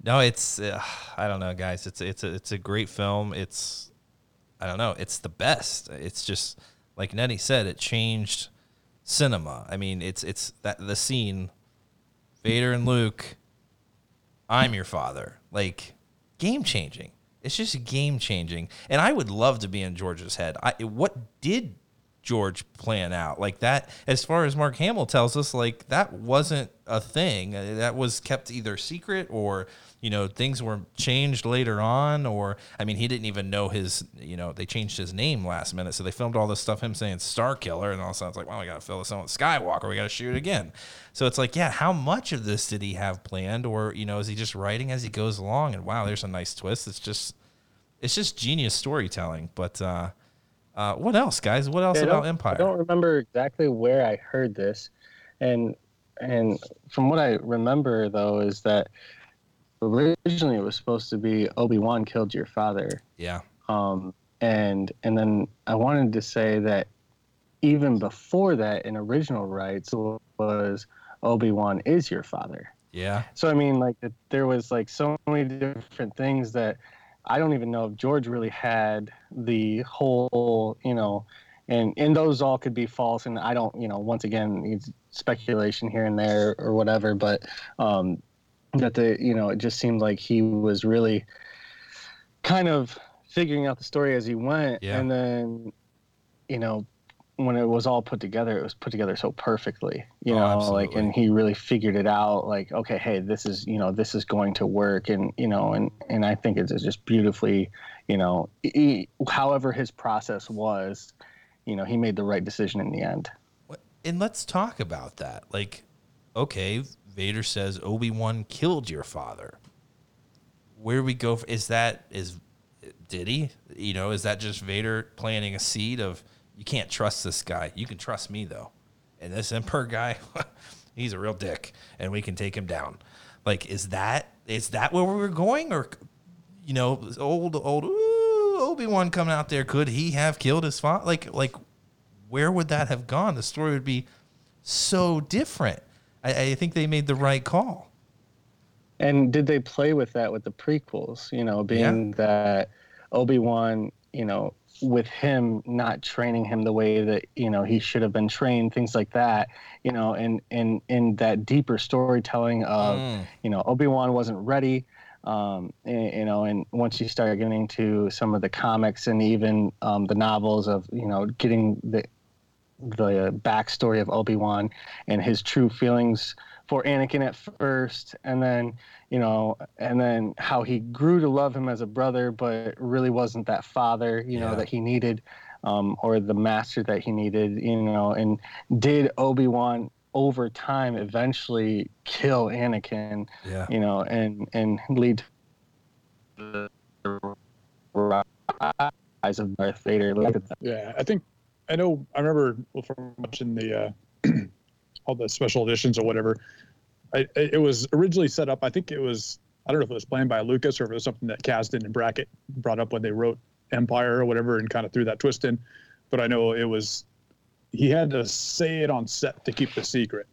No, it's uh, I don't know, guys. It's it's a, it's a great film. It's I don't know. It's the best. It's just like Nettie said. It changed cinema. I mean, it's it's that the scene, Vader and Luke. I'm your father. Like game changing. It's just game changing. And I would love to be in George's head. I what did George plan out. Like that, as far as Mark Hamill tells us, like that wasn't a thing. That was kept either secret or, you know, things were changed later on. Or, I mean, he didn't even know his, you know, they changed his name last minute. So they filmed all this stuff, him saying Starkiller. And all of a sudden it's like, well, we got to fill this in with Skywalker. We got to shoot again. So it's like, yeah, how much of this did he have planned? Or, you know, is he just writing as he goes along? And wow, there's a nice twist. It's just, it's just genius storytelling. But, uh, uh, what else, guys? What else about Empire? I don't remember exactly where I heard this, and and from what I remember though is that originally it was supposed to be Obi Wan killed your father, Yeah. um, and and then I wanted to say that even before that, in original rights was Obi Wan is your father. Yeah. So I mean, like there was like so many different things that I don't even know if George really had the whole, you know, and and those all could be false. And I don't, you know, once again, it's speculation here and there or whatever. But um, that the, you know, it just seemed like he was really kind of figuring out the story as he went, Yeah. and then, you know. When it was all put together, it was put together so perfectly, you Oh, know, absolutely. like, and he really figured it out like okay hey this is you know this is going to work and you know and and i think it's just beautifully you know he, however his process was you know he made the right decision in the end And let's talk about that. Like, okay, Vader says Obi Wan killed your father. Where we go? Is that is did he? You know, is that just Vader planting a seed of you can't trust this guy. You can trust me though, and this Emperor guy, he's a real dick, and we can take him down. Like, is that is that where we were going, or you know, old old Obi Wan coming out there? Could he have killed his father? Like, like where would that have gone? The story would be so different. I, I think they made the right call. and did they play with that with the prequels you know being that obi-wan you know with him not training him the way that you know he should have been trained things like that you know and and in that deeper storytelling of Mm. you know obi-wan wasn't ready um, and, you know and once you start getting into some of the comics and even um, the novels of you know getting the the backstory of obi-wan and his true feelings for anakin at first and then you know and then how he grew to love him as a brother but really wasn't that father you know Yeah. that he needed um, or the master that he needed you know and did obi-wan over time eventually kill anakin Yeah. you know, and and lead to the rise of Darth Vader. Look at that. Yeah, I think I know. I remember from watching the uh, all the special editions or whatever. I, it was originally set up. I think it was. I don't know if it was planned by Lucas or if it was something that Kasdan and Brackett brought up when they wrote Empire or whatever, and kind of threw that twist in. But I know it was. He had to say it on set to keep the secret.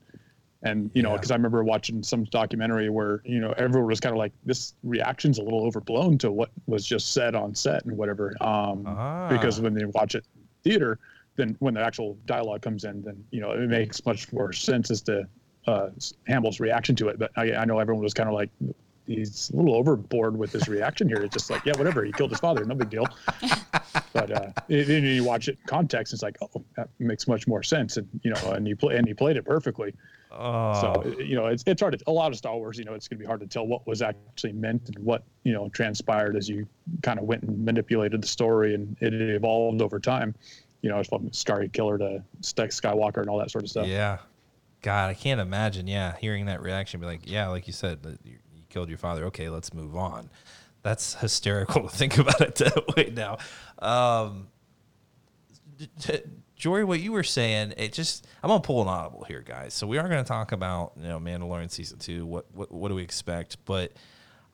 And you know, Yeah. because I remember watching some documentary where you know everyone was kind of like, "This reaction's a little overblown to what was just said on set and whatever." Um, Ah. because when they watch it in theater, then when the actual dialogue comes in, then you know it makes much more sense as to uh, Hamill's reaction to it. But I, I know everyone was kind of like, he's a little overboard with his reaction here. It's just like, yeah, whatever. He killed his father, no big deal. but uh, then you watch it in context, it's like, oh, that makes much more sense, and you know, and he play and he played it perfectly. Oh, So you know, it's it's hard to a lot of Star Wars. You know, it's going to be hard to tell what was actually meant and what you know transpired as you kind of went and manipulated the story, and it evolved over time. You know, from Starry Killer to Skywalker and all that sort of stuff. yeah. God, I can't imagine. Yeah, hearing that reaction, be like, yeah, like you said, you, killed your father. Okay, let's move on. That's hysterical to think about it that way now. Um, Jory, what you were saying, it just I'm gonna pull an audible here, guys. So we are gonna talk about you know Mandalorian season two. What what what do we expect? But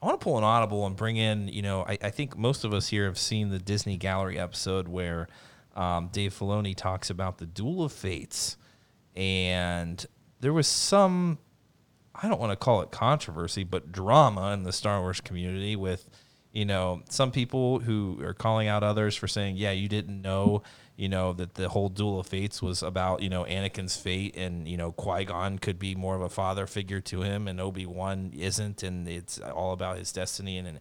I want to pull an audible and bring in, you know, I, I think most of us here have seen the Disney Gallery episode where um, Dave Filoni talks about the Duel of Fates, and there was some, I don't want to call it controversy, but drama in the Star Wars community with, you know, some people who are calling out others for saying, yeah, you didn't know, you know, that the whole Duel of Fates was about, you know, Anakin's fate and, you know, Qui Gon could be more of a father figure to him and Obi Wan isn't, and it's all about his destiny. And, and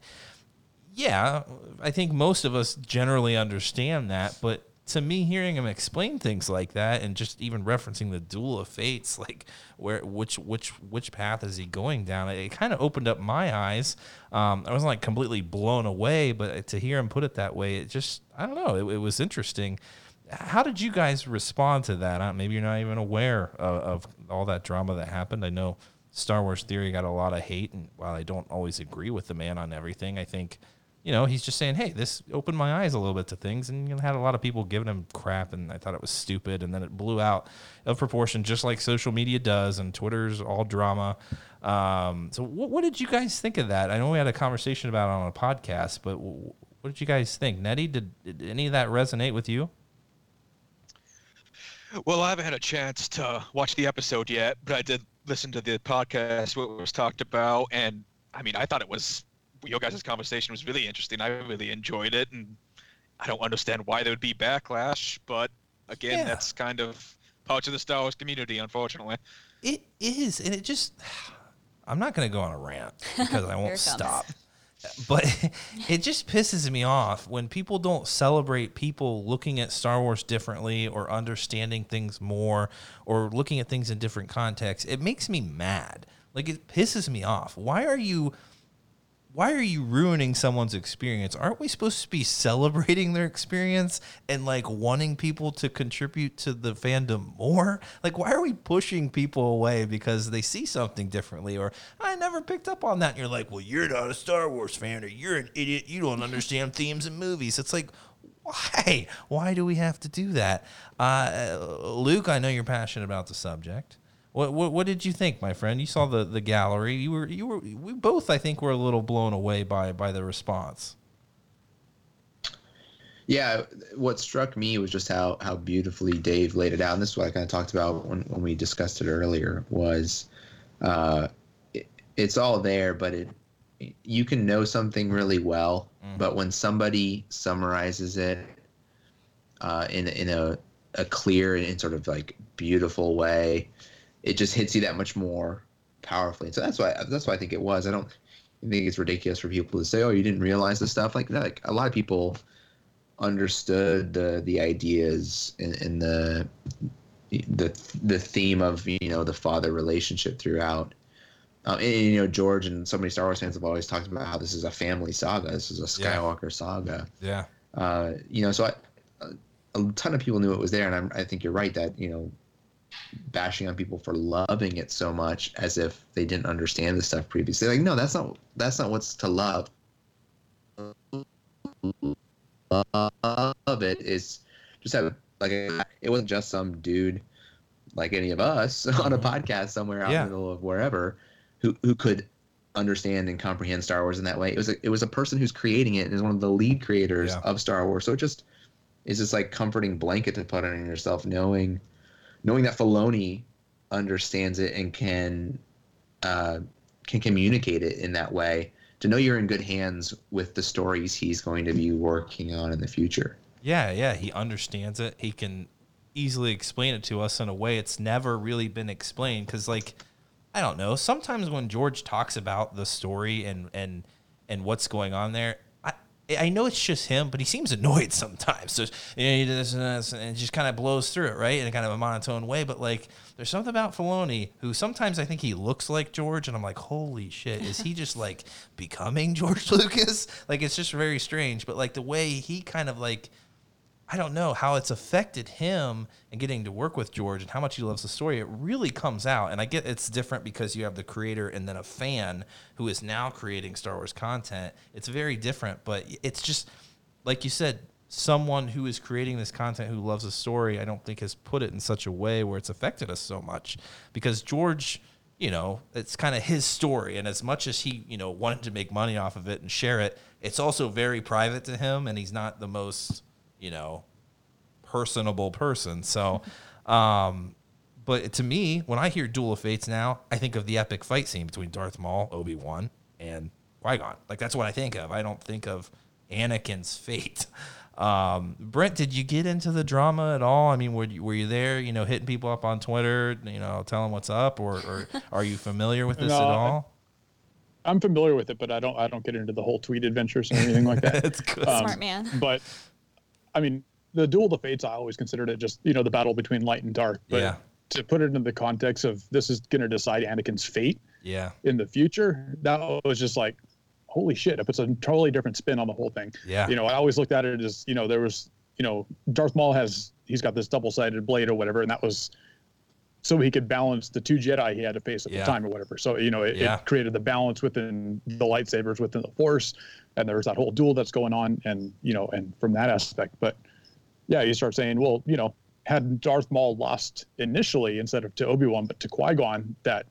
yeah, I think most of us generally understand that, but to me, hearing him explain things like that, and just even referencing the duel of fates, like where which which which path is he going down? It, it kind of opened up my eyes. Um, I wasn't like completely blown away, but to hear him put it that way, it just I don't know. It, it was interesting. How did you guys respond to that? Maybe you're not even aware of, of all that drama that happened. I know Star Wars Theory got a lot of hate, and while I don't always agree with the man on everything, I think you know, he's just saying, "Hey, this opened my eyes a little bit to things," and you know, had a lot of people giving him crap, and I thought it was stupid, and then it blew out of proportion, just like social media does, and Twitter's all drama. Um, so, what, what did you guys think of that? I know we had a conversation about it on a podcast, but what did you guys think, Nettie? Did, did any of that resonate with you? Well, I haven't had a chance to watch the episode yet, but I did listen to the podcast, what was talked about, and I mean, I thought it was your guys' conversation was really interesting. I really enjoyed it, and I don't understand why there would be backlash, but again, yeah. that's kind of part of the Star Wars community, unfortunately. It is, and it just. I'm not going to go on a rant because I won't stop. But it just pisses me off when people don't celebrate people looking at Star Wars differently or understanding things more or looking at things in different contexts. It makes me mad. Like it pisses me off. Why are you why are you ruining someone's experience? Aren't we supposed to be celebrating their experience and like wanting people to contribute to the fandom more? Like, why are we pushing people away because they see something differently? Or I never picked up on that. And you're like, well, you're not a Star Wars fan or you're an idiot. You don't understand themes and movies. It's like, why? Why do we have to do that? Uh, Luke, I know you're passionate about the subject. What, what, what did you think, my friend? You saw the, the gallery. You were you were we both I think were a little blown away by by the response. Yeah, what struck me was just how how beautifully Dave laid it out, and this is what I kind of talked about when when we discussed it earlier. Was uh, it, it's all there, but it you can know something really well, mm-hmm. but when somebody summarizes it uh, in in a a clear and sort of like beautiful way, it just hits you that much more powerfully. And so that's why that's why I think it was. I don't think it's ridiculous for people to say, "Oh, you didn't realize this stuff." Like, like a lot of people understood the the ideas and, and the the the theme of you know the father relationship throughout. Um, and, you know George and so many Star Wars fans have always talked about how this is a family saga. This is a Skywalker yeah. saga. Yeah. Uh, you know, so I, a ton of people knew it was there, and I'm, I think you're right that you know bashing on people for loving it so much as if they didn't understand the stuff previously. Like, no, that's not that's not what's to love. Love it is just have like it wasn't just some dude like any of us on a mm-hmm. podcast somewhere out yeah. in the middle of wherever who who could understand and comprehend Star Wars in that way. It was a, it was a person who's creating it and is one of the lead creators yeah. of Star Wars. So it just is this like comforting blanket to put on yourself, knowing knowing that Filoni understands it and can uh, can communicate it in that way to know you're in good hands with the stories he's going to be working on in the future. Yeah, yeah, he understands it. He can easily explain it to us in a way it's never really been explained because like I don't know, sometimes when George talks about the story and and and what's going on there, I know it's just him, but he seems annoyed sometimes. So you know, he does this and just kind of blows through it, right, in a kind of a monotone way. But like, there's something about Filoni who sometimes I think he looks like George, and I'm like, holy shit, is he just like becoming George Lucas? Like, it's just very strange. But like the way he kind of like I don't know how it's affected him and getting to work with George and how much he loves the story. It really comes out, and I get it's different because you have the creator and then a fan who is now creating Star Wars content. It's very different, but it's just like you said, someone who is creating this content who loves the story. I don't think has put it in such a way where it's affected us so much because George. You know, it's kind of his story, and as much as he, you know, wanted to make money off of it and share it, it's also very private to him, and he's not the most you know, personable person. So, um, but to me, when I hear Duel of Fates now, I think of the epic fight scene between Darth Maul, Obi Wan, and Qui Gon. Like that's what I think of. I don't think of Anakin's fate. Um, Brent, did you get into the drama at all? I mean, were you, were you there? You know, hitting people up on Twitter, you know, telling what's up, or, or are you familiar with this no, at all? I'm familiar with it, but I don't. I don't get into the whole tweet adventures or anything like that. That's good. Um, Smart man. But I mean, the duel of the fates, I always considered it just you know the battle between light and dark. But Yeah. to put it in the context of this is going to decide Anakin's fate Yeah. in the future, that was just like, holy shit! It puts a totally different spin on the whole thing. Yeah. You know, I always looked at it as you know there was you know Darth Maul has he's got this double sided blade or whatever, and that was so he could balance the two Jedi he had to face at Yeah. the time or whatever. So you know it, Yeah. it created the balance within the lightsabers within the Force, and there's that whole duel that's going on, and you know, and from that aspect, but yeah, you start saying, well, you know, had Darth Maul lost initially instead of to Obi Wan, but to Qui Gon, that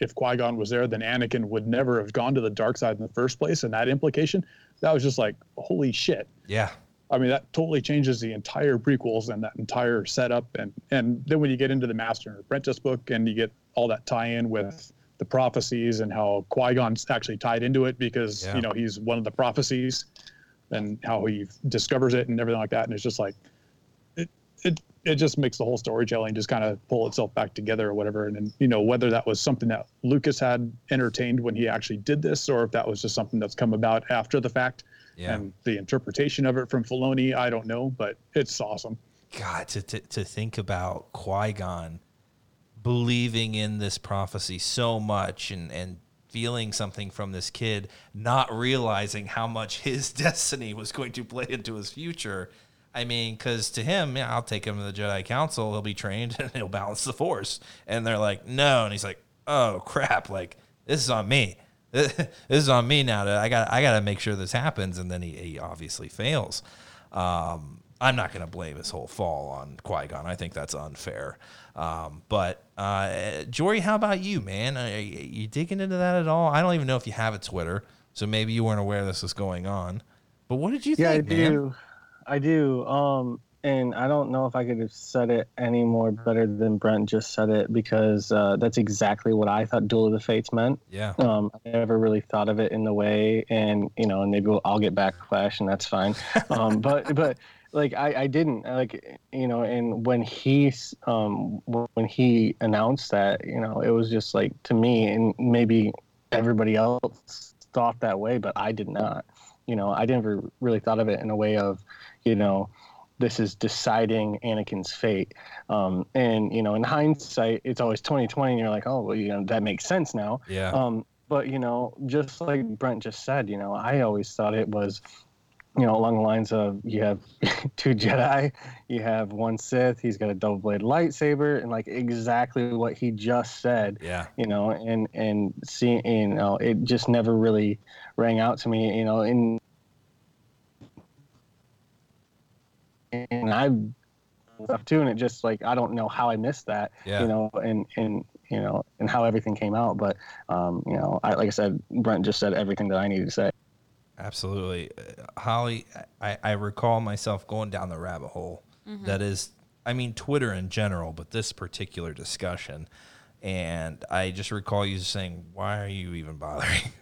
if Qui Gon was there, then Anakin would never have gone to the dark side in the first place, and that implication, that was just like, holy shit. Yeah. I mean, that totally changes the entire prequels and that entire setup. And and then when you get into the Master and Apprentice book and you get all that tie-in with the prophecies and how Qui Gon's actually tied into it because Yeah. you know he's one of the prophecies, and how he discovers it and everything like that. And it's just like, it it it just makes the whole storytelling just kind of pull itself back together or whatever. And then you know whether that was something that Lucas had entertained when he actually did this, or if that was just something that's come about after the fact. Yeah. And the interpretation of it from Filoni, I don't know, but it's awesome. God, to, to, to think about Qui Gon believing in this prophecy so much and, and feeling something from this kid, not realizing how much his destiny was going to play into his future. I mean, because to him, yeah, I'll take him to the Jedi Council. He'll be trained and he'll balance the Force. And they're like, no. And he's like, oh crap! Like this is on me. this is on me now. I got I got to make sure this happens. And then he, he obviously fails. Um, I'm not going to blame his whole fall on Qui Gon. I think that's unfair. Um, but uh, Jory, how about you, man? Are you, digging into that at all? I don't even know if you have a Twitter, so maybe you weren't aware this was going on. But what did you think? Yeah, I man? do. I do. Um, and I don't know if I could have said it any more better than Brent just said it because uh, that's exactly what I thought Duel of the Fates meant. Yeah, Um, I never really thought of it in the way, and you know, and maybe we'll, I'll get backlash, and that's fine. Um, but but like I, I didn't like you know, and when he um when he announced that, you know, it was just like to me, and maybe everybody else thought that way, but I did not. You know, I never really thought of it in a way of, you know, this is deciding Anakin's fate. Um, and you know, in hindsight, it's always 2020, and you're like, oh, well, you know, that makes sense now. yeah, Um, but you know, just like Brent just said, you know, I always thought it was, you know, along the lines of you have two Jedi, you have one Sith, he's got a double bladed lightsaber, and like exactly what he just said, yeah, you know, and and seeing, you know, it just never really rang out to me, you know, in and I stuff too, and it just like I don't know how I missed that, Yeah. you know, and and you know, and how everything came out, but um, you know, I like I said, Brent just said everything that I needed to say. Absolutely. Holly, I, I recall myself going down the rabbit hole that is, I mean, Twitter in general, but this particular discussion. And I just recall you saying, "Why are you even bothering?"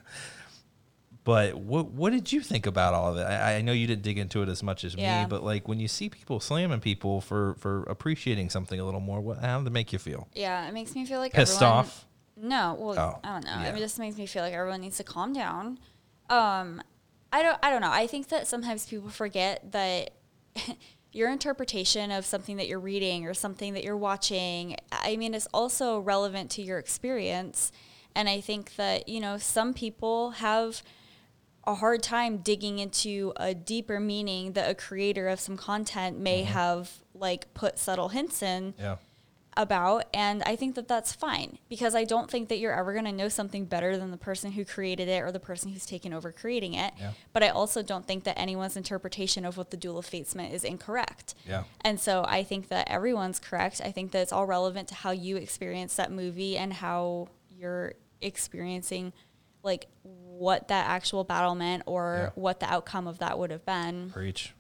But what what did you think about all of it? I, I know you didn't dig into it as much as Yeah. me, but like when you see people slamming people for for appreciating something a little more, what how did it make you feel? Yeah, it makes me feel like Pissed everyone, off? No, well, Oh, I don't know. yeah. It just makes me feel like everyone needs to calm down. Um, I don't. I don't know. I think that sometimes people forget that your interpretation of something that you're reading or something that you're watching. I mean, is also relevant to your experience. And I think that you know some people have a hard time digging into a deeper meaning that a creator of some content may mm-hmm. have like put subtle hints in Yeah. About and i think that that's fine because i don't think that you're ever going to know something better than the person who created it or the person who's taken over creating it Yeah. but i also don't think that anyone's interpretation of what the duel of fates meant is incorrect Yeah. and so i think that everyone's correct i think that it's all relevant to how you experience that movie and how you're experiencing like what that actual battle meant or Yeah. what the outcome of that would have been Preach.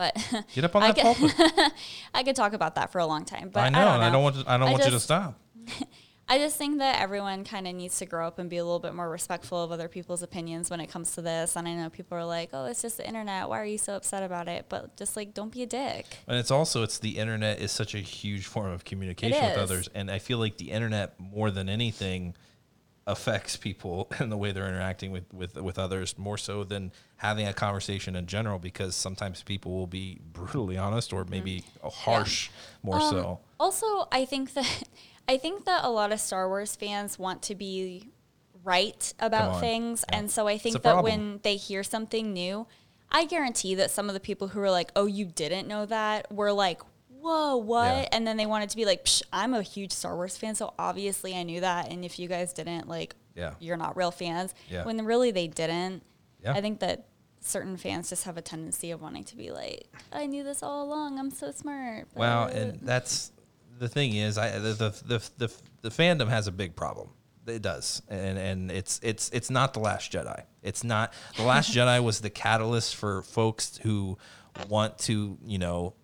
But Get up on I that pulpit. I could talk about that for a long time, but I know, I don't and know. I don't want to, I don't I want you to stop. I just think that everyone kind of needs to grow up and be a little bit more respectful of other people's opinions when it comes to this. And I know people are like, "Oh, it's just the internet. Why are you so upset about it?" But just like, don't be a dick. And it's also it's the internet is such a huge form of communication with others, and I feel like the internet more than anything affects people and the way they're interacting with, with with others more so than having a conversation in general because sometimes people will be brutally honest or maybe harsh more Um, so. Also, I think that I think that a lot of Star Wars fans want to be right about things, Yeah. and so I think that problem. when they hear something new, I guarantee that some of the people who are like, "Oh, you didn't know that," were like, "Whoa, what?" Yeah. And then they wanted to be like, Psh, "I'm a huge Star Wars fan, so obviously I knew that." And if you guys didn't, like, Yeah. you're not real fans. Yeah. When really they didn't. Yeah. I think that certain fans just have a tendency of wanting to be like, "I knew this all along. I'm so smart." Well, but-" and that's the thing is, I the the the the, the fandom has a big problem. It does, and and it's it's it's not the Last Jedi. It's not the Last Jedi was the catalyst for folks who want to you know,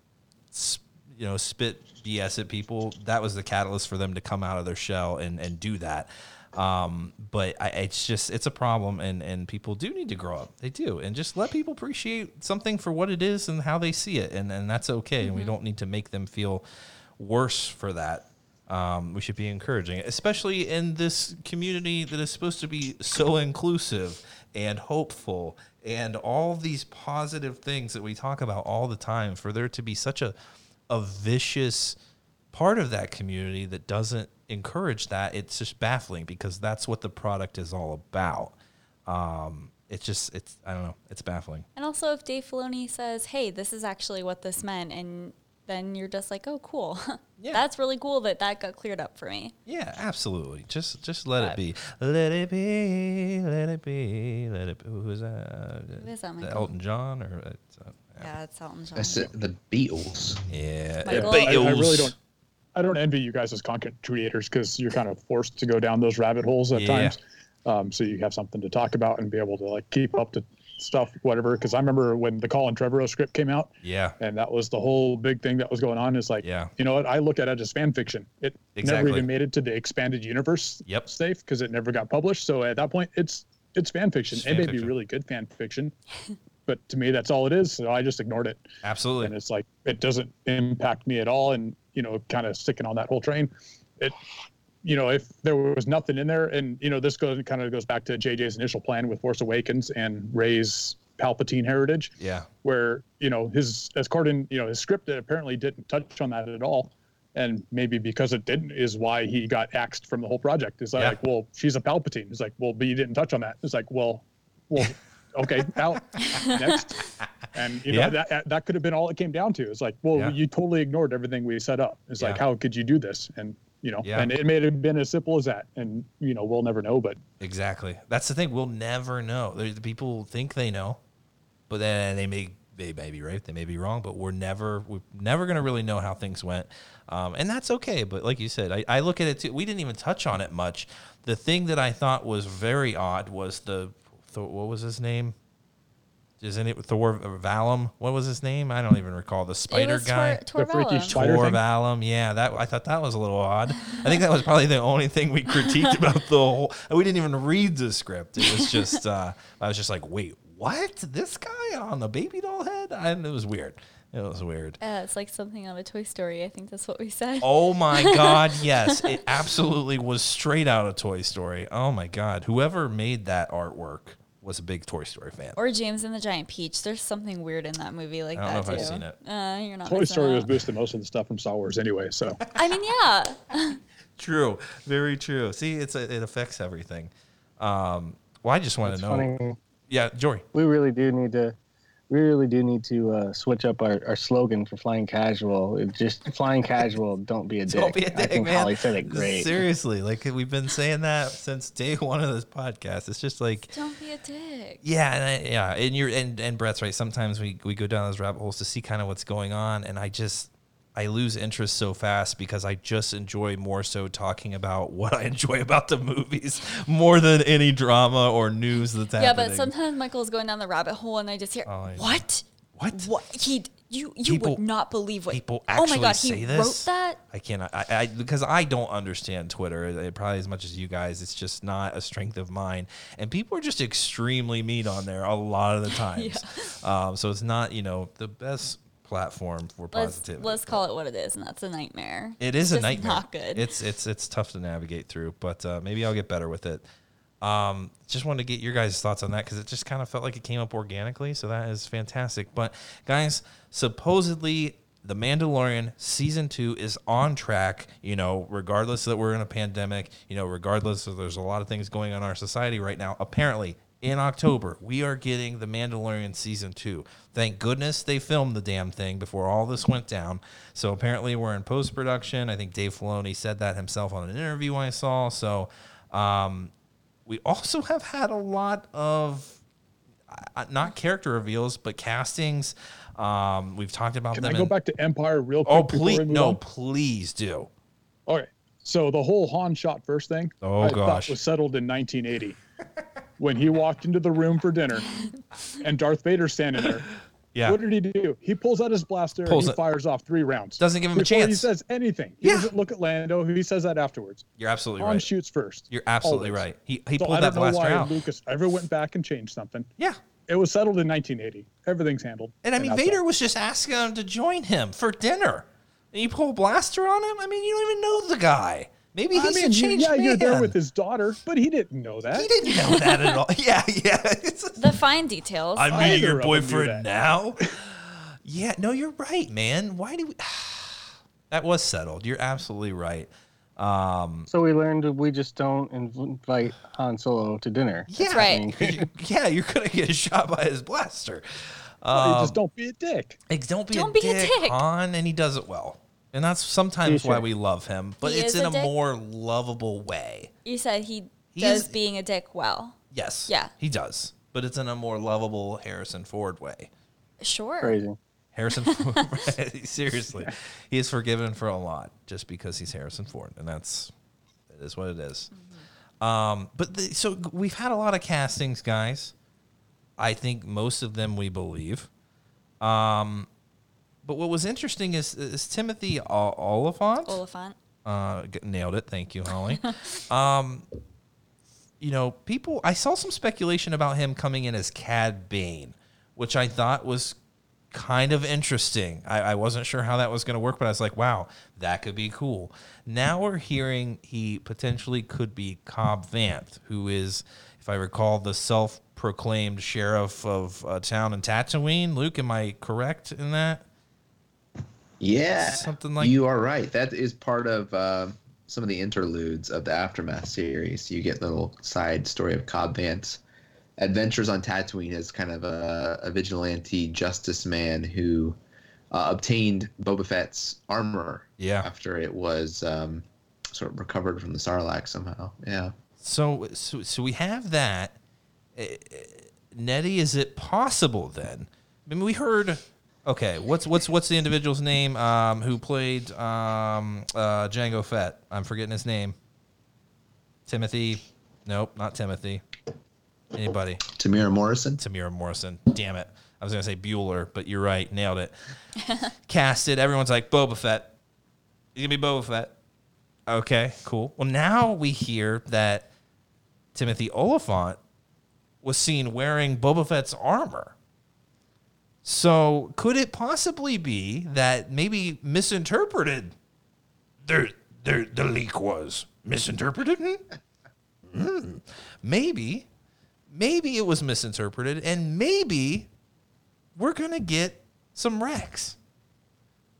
sp, you know, spit BS at people. That was the catalyst for them to come out of their shell and and do that. Um, but I, it's just it's a problem, and and people do need to grow up. They do, and just let people appreciate something for what it is and how they see it, and and that's okay. And we don't need to make them feel worse for that. Um, we should be encouraging, it, especially in this community that is supposed to be so inclusive and hopeful and all these positive things that we talk about all the time. For there to be such a a vicious part of that community that doesn't encourage that, it's just baffling because that's what the product is all about. Um, it's just, it's, I don't know, it's baffling. And also, if Dave Filoni says, "Hey, this is actually what this meant," and then you're just like, "Oh, cool. Yeah. That's really cool that that got cleared up for me." Yeah, absolutely. Just, just let it be. Let it be. Let it be. Let it be. Who is that? Who is that? Elton John or? It's, uh, Yeah, it's Elton John. That's it, the Beatles. yeah, Michael- I, I really don't. I don't envy you guys as content creators because you're kind of forced to go down those rabbit holes at Yeah. times. Um, so you have something to talk about and be able to like keep up to stuff, whatever. Because I remember when the Colin Trevorrow script came out, Yeah, and that was the whole big thing that was going on. Is like, Yeah. you know what? I look at it as fan fiction. It Exactly. never even made it to the expanded universe Yep. safe because it never got published. So at that point, it's it's fan fiction. It's it may fiction. be really good fan fiction, but to me, that's all it is. So I just ignored it. Absolutely. and it's like it doesn't impact me at all. And you know kind of sticking on that whole train. It you know if there was nothing in there and you know this goes kind of goes back to jj's initial plan with force awakens and Rey's palpatine heritage. Yeah, where you know his as Corden, you know his script apparently didn't touch on that at all. And maybe because it didn't is why he got axed from the whole project. It's like, Yeah. like well she's a palpatine. It's like well but you didn't touch on that. It's like well well okay out next and you know Yeah. that that could have been all it came down to it's like well Yeah. you totally ignored everything we set up it's like how could you do this and you know Yeah. and it may have been as simple as that and you know we'll never know but exactly. That's the thing. We'll never know. The people think they know, but then they may they may be right, they may be wrong, but we're never we're never gonna really know how things went, um, and that's okay. But like you said, I, I look at it too. We didn't even touch on it much. The thing that I thought was very odd was the Thor, what was his name? Isn't it Thor Valum? What was his name? I don't even recall. The spider guy. Tor, The freaky spider Tor? Valum, yeah, that I thought that was a little odd. I think that was probably the only thing we critiqued about the whole. We didn't even read the script. It was just, uh, I was just like, wait, what? This guy on the baby doll head? And it was weird. It was weird. Uh, it's like something out of Toy Story. I think that's what we said. Oh my God, yes, it absolutely was straight out of Toy Story. Oh my God, whoever made that artwork was a big Toy Story fan. Or James and the Giant Peach. There's something weird in that movie like I don't that know if too. I've seen it. Uh, you're not. toy story was out. boosting most of the stuff from star wars anyway so I mean, yeah. True, very true. See, it's a, it affects everything. Um, well, I just want to know. funny. Yeah, Jory. We really do need to. We really do need to uh, switch up our, our slogan for flying casual. It just flying casual. Don't be a dick. Don't be a I dick, think man. Holly said it great. Seriously, like we've been saying that since day one of this podcast. It's just like, Don't be a dick. yeah, and I, yeah, and you're and and Brett's right. Sometimes we we go down those rabbit holes to see kind of what's going on, and I just I lose interest so fast because I just enjoy more so talking about what I enjoy about the movies more than any drama or news that's Yeah, happening. Yeah, but sometimes Michael's going down the rabbit hole, and I just hear, Oh, "What? What? What? He? You? You People- would not believe what? people actually oh my god, say he this. wrote that. I cannot, I, I because I don't understand Twitter probably as much as you guys. It's just not a strength of mine, and people are just extremely mean on there a lot of the times. um, so it's not you know the best platform for Let's positivity. let's call it what it is, and that's a nightmare. It is a nightmare. Not good. It's it's it's tough to navigate through, but uh, maybe I'll get better with it. Um, just wanted to get your guys' thoughts on that because it just kind of felt like it came up organically, so that is fantastic. But guys, supposedly the Mandalorian season two is on track. You know, regardless that we're in a pandemic, you know, regardless of there's a lot of things going on in our society right now. Apparently, in October, we are getting the Mandalorian season two. Thank goodness they filmed the damn thing before all this went down. So apparently, we're in post production. I think Dave Filoni said that himself on an interview I saw. So, um, we also have had a lot of uh, not character reveals, but castings. Um, we've talked about Can them. Can I go in- back to Empire real quick? oh, please, no, on? please do. Okay. So the whole Han shot first thing, Oh, I gosh. was settled in 1980 when he walked into the room for dinner, and Darth Vader's standing there. Yeah, What did he do? He pulls out his blaster Pulls and he it. fires off three rounds. Doesn't give him a chance. He says anything. He Yeah. doesn't look at Lando. He says that afterwards. you're absolutely Han right. shoots first. You're absolutely Always. right. He he So pulled I that don't know blaster why out. Lucas ever went back and changed something. Yeah. It was settled in 1980. Everything's handled. And I mean, that's Vader was just asking him to join him for dinner. And you pull a blaster on him? I mean, you don't even know the guy. Maybe he's I mean, a you- changed yeah, you're there with his daughter, but he didn't know that. He didn't know that at all. Yeah, yeah. The fine details. I'm Either meeting your of them knew boyfriend now. yeah, no, you're right, man. Why do we? that was settled. You're absolutely right. Um, So we learned we just don't invite Han Solo to dinner. yeah, right. 'cause you- yeah, you're gonna get shot by his blaster. Well, Um, just don't be a dick. Don't be, Don't a, be a dick, dick. Han, and he does it well. And that's sometimes why we love him, but He it's is in a a dick. more lovable way. you said he, He does is- being a dick well. Yes. Yeah. He does, but it's in a more lovable Harrison Ford way. Sure. Crazy. Harrison Ford, seriously, he is forgiven for a lot just because he's Harrison Ford, and that's it is what it is. Um, but the, so we've had a lot of castings, guys. I think most of them we believe. Um, but what was interesting is, is Timothy Ol- Oliphant. Oliphant. Uh, nailed it. Thank you, Holly. um, you know, people. I saw some speculation about him coming in as Cad Bane, which I thought was kind of interesting. I, I wasn't sure how that was going to work, but I was like, wow, that could be cool. Now we're hearing he potentially could be Cobb Vanth, who is, if I recall, the self-proclaimed sheriff of a town in Tatooine. Luke, am I correct in that? Yeah, Something like- you are right. That is part of uh, some of the interludes of the aftermath series. You get little side story of Cobb Vanth. adventures on Tatooine as kind of a, a vigilante justice man who uh, obtained Boba Fett's armor Yeah. after it was um, sort of recovered from the Sarlacc somehow. Yeah. So, so, so we have that. Uh, uh, Nettie, is it possible then? I mean, we heard. Okay, what's what's what's the individual's name um, who played um, uh, Jango Fett? I'm forgetting his name. Timothy. Nope, not Timothy. Anybody? Temuera Morrison. Temuera Morrison. Damn it. I was going to say Bueller, but you're right. Nailed it. Casted. Everyone's like, Boba Fett. He's going to be Boba Fett. Okay, cool. Well, now we hear that Timothy Oliphant was seen wearing Boba Fett's armor. So, could it possibly be that maybe misinterpreted? There, there, the leak was misinterpreted. Hmm. Maybe, maybe it was misinterpreted, and maybe we're gonna get some Rex.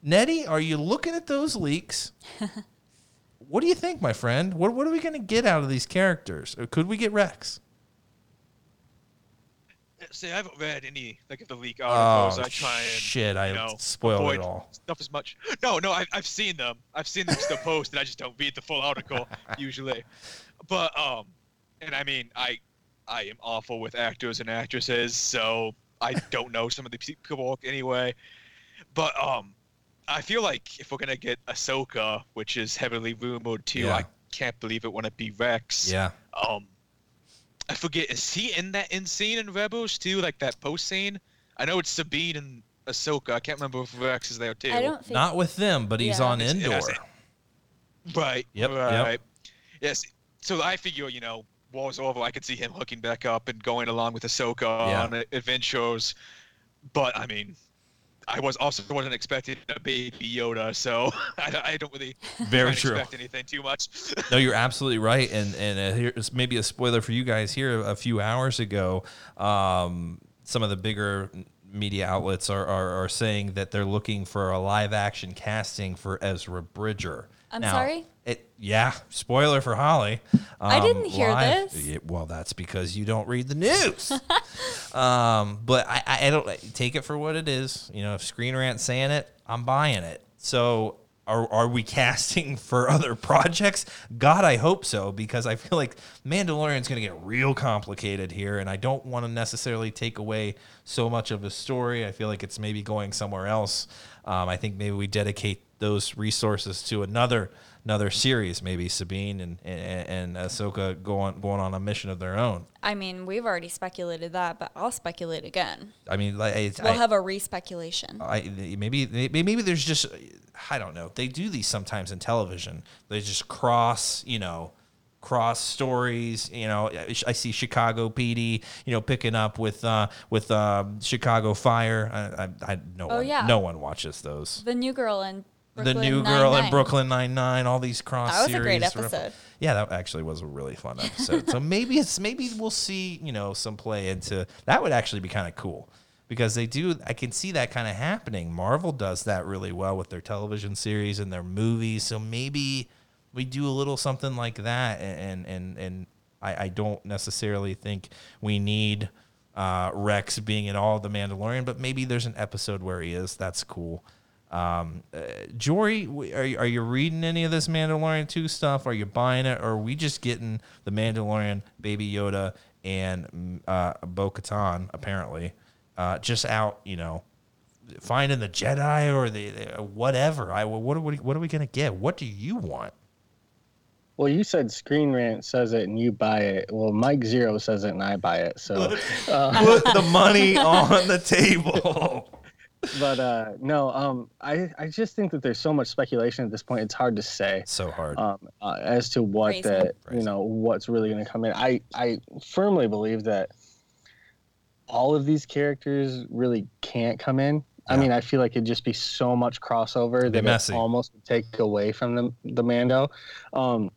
Nettie, are you looking at those leaks? what do you think, my friend? What what are we gonna get out of these characters? Or could we get Rex? See, I haven't read any like of the leak Oh articles. I try and shit! I you know, spoiled it all. stuff as much. No, no, I, I've seen them. I've seen them still posted. I just don't read the full article usually. But um, and I mean, I I am awful with actors and actresses, so I don't know some of the people anyway. But um, I feel like if we're gonna get Ahsoka, which is heavily rumored too, Yeah. I can't believe it when it be Rex. Yeah. Um, I forget. Is he in that end scene in Rebels too? Like that post scene? I know it's Sabine and Ahsoka. I can't remember if Rex is there too. I don't think. Not with them, but he's Yeah. on It's- Endor. it's- Right. Yep, yep. Right. Yes. So I figure, you know, war's over. I could see him hooking back up and going along with Ahsoka Yeah. on a- adventures. But I mean, I was also wasn't expecting a baby Yoda, so I, I don't really Very try true. expect anything too much. no, you're absolutely right. And and uh, here's maybe a spoiler for you guys here. A few hours ago, um, some of the bigger media outlets are, are, are saying that they're looking for a live action casting for Ezra Bridger. I'm sorry? It, yeah, spoiler for Holly. I Um, didn't hear this. Yeah, well, that's because you don't read the news. um, but I, I I don't take it for what it is. You know, if Screen Rant's saying it, I'm buying it. So are, are we casting for other projects? God, I hope so, because I feel like Mandalorian's going to get real complicated here, and I don't want to necessarily take away so much of the story. I feel like it's maybe going somewhere else. Um, I think maybe we dedicate those resources to another another series, maybe Sabine and and, and Ahsoka going going on a mission of their own. I mean, we've already speculated that, but I'll speculate again. I mean, like it's, We'll I, have a re-speculation. I maybe maybe maybe there's just I don't know. They do these sometimes in television. They just cross, you know, cross stories. You know, I see Chicago PD, you know, picking up with uh, with um, Chicago Fire. I, I, I no Oh, one, yeah. no one watches those. The new girl in Brooklyn the new girl in Nine-Nine. Brooklyn Nine Nine, all these cross. That was a great series. episode. Yeah, that actually was a really fun episode. so maybe it's maybe we'll see you know some play into that would actually be kind of cool because they do. I can see that kind of happening. Marvel does that really well with their television series and their movies. So maybe we do a little something like that. And and and I, I don't necessarily think we need. Uh, Rex being in all of the Mandalorian, but maybe there's an episode where he is. That's cool. Um, uh, Jory, are you, are you reading any of this Mandalorian 2 stuff? Are you buying it? Or are we just getting the Mandalorian, Baby Yoda, and mm, uh, Bo Katan, apparently, uh, just out, you know, finding the Jedi or the, the whatever? I, what, are we, what are we going to get? What do you want? Well, you said Screen Rant says it and you buy it. Well, Mike Zeroh says it and I buy it. So, uh, Put the money on the table. But uh, no, um, I I just think that there's so much speculation at this point. It's hard to say so hard. um, uh, as to what Crazy. that Crazy. you know what's really going to come in. I I firmly believe that all of these characters really can't come in. I mean, I feel like it'd just be so much crossover It'd that messy. it almost take away from the the Mando. Um,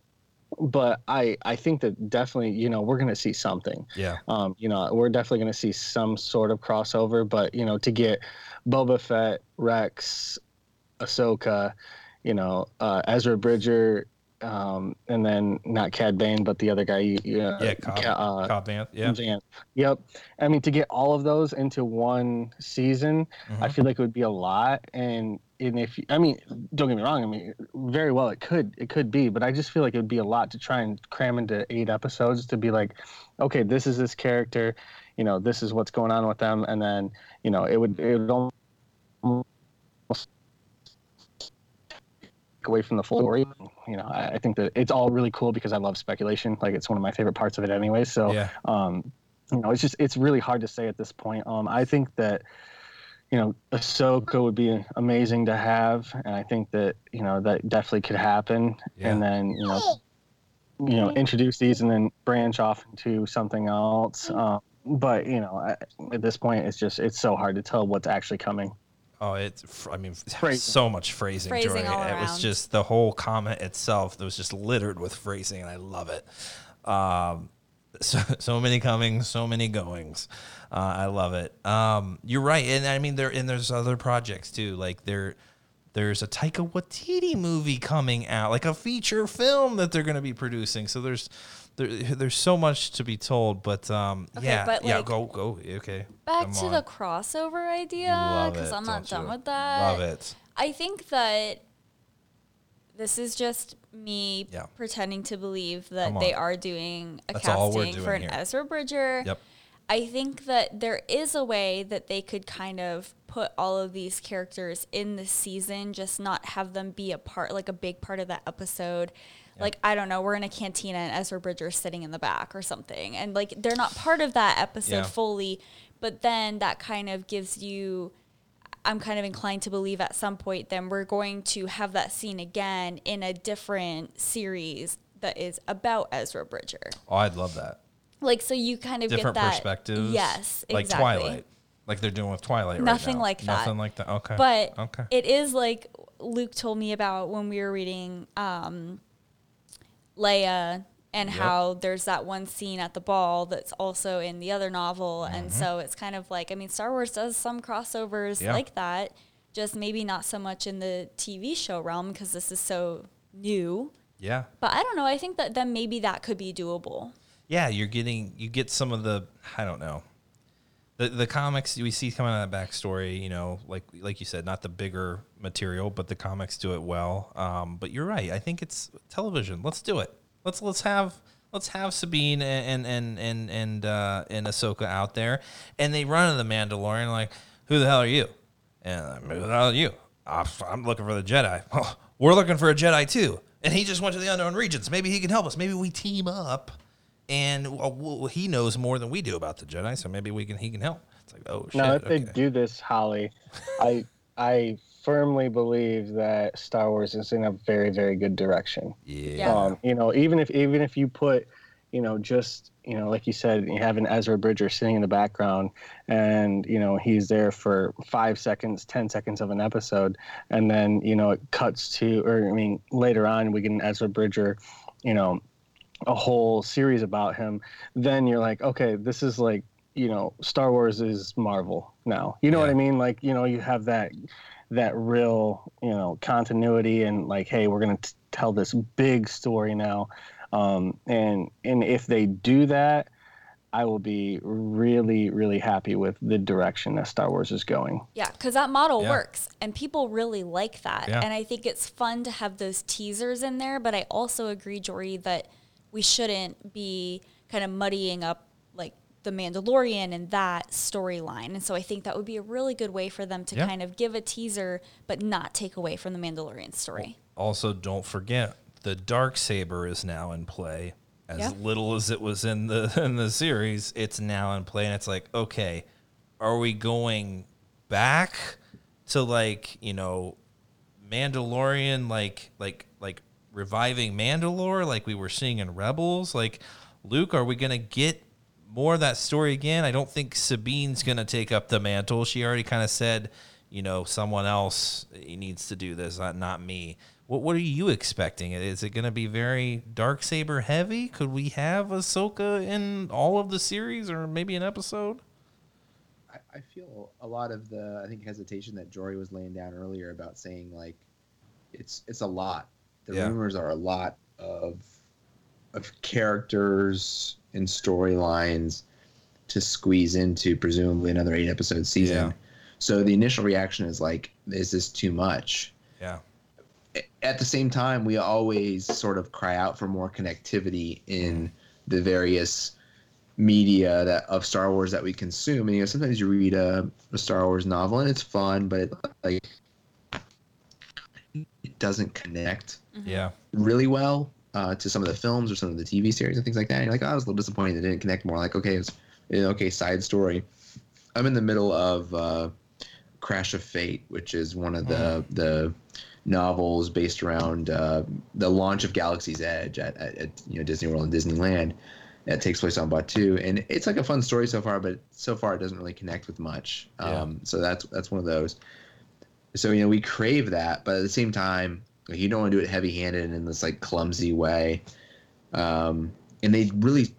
but I I think that definitely you know we're going to see something. yeah. Um, you know, we're definitely going to see some sort of crossover, but you know, to get Boba Fett, Rex, Ahsoka, you know, uh, Ezra Bridger, um, and then not Cad Bane, but the other guy, you, you Yeah, Cobb, uh, Cobb Vanth, Yeah. Van- Yep. I mean, to get all of those into one season, I Mhm. feel like it would be a lot. And and if I mean, don't get me wrong. I mean, very well it could it could be, but I just feel like it would be a lot to try and cram into eight episodes to be like, okay, this is this character, you know, this is what's going on with them, and then you know, it would it would almost away from the full story. You know, I, I think that it's all really cool because I love speculation. Like it's one of my favorite parts of it anyway. So Yeah. um, you know, it's just it's really hard to say at this point. Um, I think that you know Ahsoka would be amazing to have, and I think that you know that definitely could happen. Yeah. And then you know, you know, introduce these and then branch off into something else. Um, but you know, at this point, it's just it's so hard to tell what's actually coming. Oh, it's I mean, Phrasing. so much phrasing. Phrasing Joy. all It was just the whole comment itself. That was just littered with phrasing, and I love it. Um, so so many comings, so many goings. Uh, I love it. Um, you're right, and I mean there and there's other projects too. Like there, there's a Taika Waititi movie coming out, like a feature film that they're going to be producing. So there's. There, there's so much to be told, but um, Okay, yeah, but, yeah, like, go, go, okay. Back to on. the crossover idea because I'm not done you? with that. Love it. I think that this is just me Yeah. pretending to believe that they are doing a That's casting for an here. Ezra Bridger. Yep. I think that there is a way that they could kind of put all of these characters in the season, just not have them be a part, like a big part of that episode. Like, I don't know, we're in a cantina and Ezra Bridger's sitting in the back or something. And like, they're not part of that episode Yeah. fully, but then that kind of gives you. I'm kind of inclined to believe at some point then we're going to have that scene again in a different series that is about Ezra Bridger. Oh, I'd love that. Like so you kind of different get that perspectives. Yes, like exactly. Twilight. like they're doing with Twilight. right Nothing now. like that. Nothing like that. Okay. But okay. it is like Luke told me about when we were reading um, Leia and Yep. how there's that one scene at the ball that's also in the other novel. Mm-hmm. And so it's kind of like, I mean, Star Wars does some crossovers Yeah. like that, just maybe not so much in the TV show realm because this is so new. yeah. But I don't know. I think that then maybe that could be doable. yeah, you're getting you get some of the I don't know. The the comics we see coming out of that backstory, you know, like like you said, not the bigger material, but the comics do it well. Um, but you're right. I think it's television. Let's do it. Let's let's have let's have Sabine and and and and uh, and Ahsoka out there, and they run into the Mandalorian like, who the hell are you? And I'm, who the hell are you? "I'm- looking for the Jedi. "Oh, we're looking for a Jedi too. And he just went to the unknown regions. Maybe he can help us. Maybe we team up and well, well, he knows more than we do about the Jedi, so maybe we can he can help. It's like, oh shit. Now, if they do this, Holly, I I firmly believe that Star Wars is in a very very good direction. yeah. Yeah. Um, you know, even if even if you put, you know, just you know, like you said, you have an Ezra Bridger sitting in the background, and you know he's there for five seconds, ten seconds of an episode, and then you know it cuts to, or I mean, later on we get an Ezra Bridger, you know, a whole series about him. Then you're like, okay, this is like, you know, Star Wars is Marvel now. You know what I mean? Like, you know, you have that that real, you know, continuity and like, hey, we're gonna t- tell this big story now. Um, and and if they do that, I will be really really happy with the direction that Star Wars is going. Yeah, because that model Yeah. works and people really like that. Yeah. And I think it's fun to have those teasers in there. But I also agree, Jory, that we shouldn't be kind of muddying up like the Mandalorian and that storyline. And so I think that would be a really good way for them to Yeah. kind of give a teaser but not take away from the Mandalorian story. Also, don't forget the dark saber is now in play. As Yeah. little as it was in the in the series, it's now in play, and it's like, okay, are we going back to like you know Mandalorian, like like like reviving Mandalore, like we were seeing in Rebels? Like, Luke, are we gonna get more of that story again? I don't think Sabine's gonna take up the mantle. She already kind of said, you know, someone else needs to do this, not not me. What what are you expecting? Is it gonna be very dark saber heavy? Could we have Ahsoka in all of the series, or maybe an episode? I, I feel a lot of the I think hesitation that Jory was laying down earlier about saying like it's it's a lot. The Yeah. rumors are a lot of of characters and storylines to squeeze into presumably another eight episode season. Yeah. So the initial reaction is like, is this too much? Yeah, at the same time, we always sort of cry out for more connectivity in the various media that of Star Wars that we consume. And you know, sometimes you read a, a Star Wars novel and it's fun, but it, like it doesn't connect yeah, really well uh, to some of the films or some of the TV series and things like that. And you're like, oh, I was a little disappointed it didn't connect more. Like, okay, it's you know, okay, side story. I'm in the middle of uh, Crash of Fate, which is one of the the novels based around uh, the launch of Galaxy's Edge at, at, at you know Disney World and Disneyland. That takes place on Batuu, and it's like a fun story so far, but so far it doesn't really connect with much. Yeah. Um, so that's that's one of those. So you know we crave that, but at the same time, like, you don't want to do it heavy-handed and in this like clumsy way. Um, and they really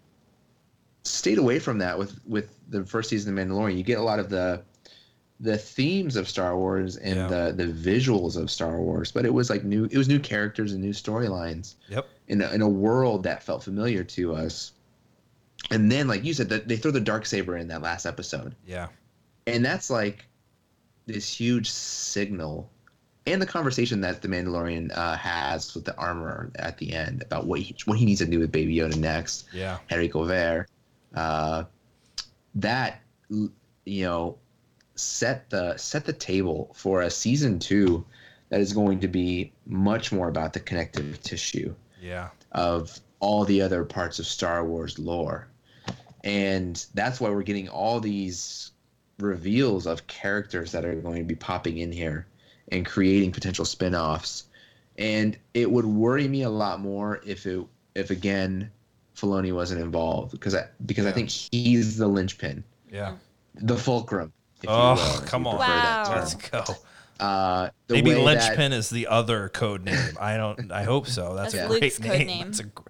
stayed away from that with with the first season of Mandalorian. You get a lot of the the themes of Star Wars and Yeah. the the visuals of Star Wars, but it was like new it was new characters and new storylines yep, in a, in a world that felt familiar to us. And then, like you said, that they throw the dark saber in that last episode, yeah, and that's like this huge signal, and the conversation that the Mandalorian uh, has with the armor at the end about what he what he needs to do with Baby Yoda next. yeah, Henrico Ver, uh, that you know set the set the table for a season two that is going to be much more about the connective tissue yeah, of all the other parts of Star Wars lore. And that's why we're getting all these reveals of characters that are going to be popping in here and creating potential spin-offs. And it would worry me a lot more if it if again Filoni wasn't involved because I because I think he's the linchpin, yeah, the fulcrum If Oh, if come on. prefer that Wow. term. Let's go. Uh, the Maybe linchpin is the other code name. I don't. I hope so. That's, That's a great Luke's code name. name. That's a gr-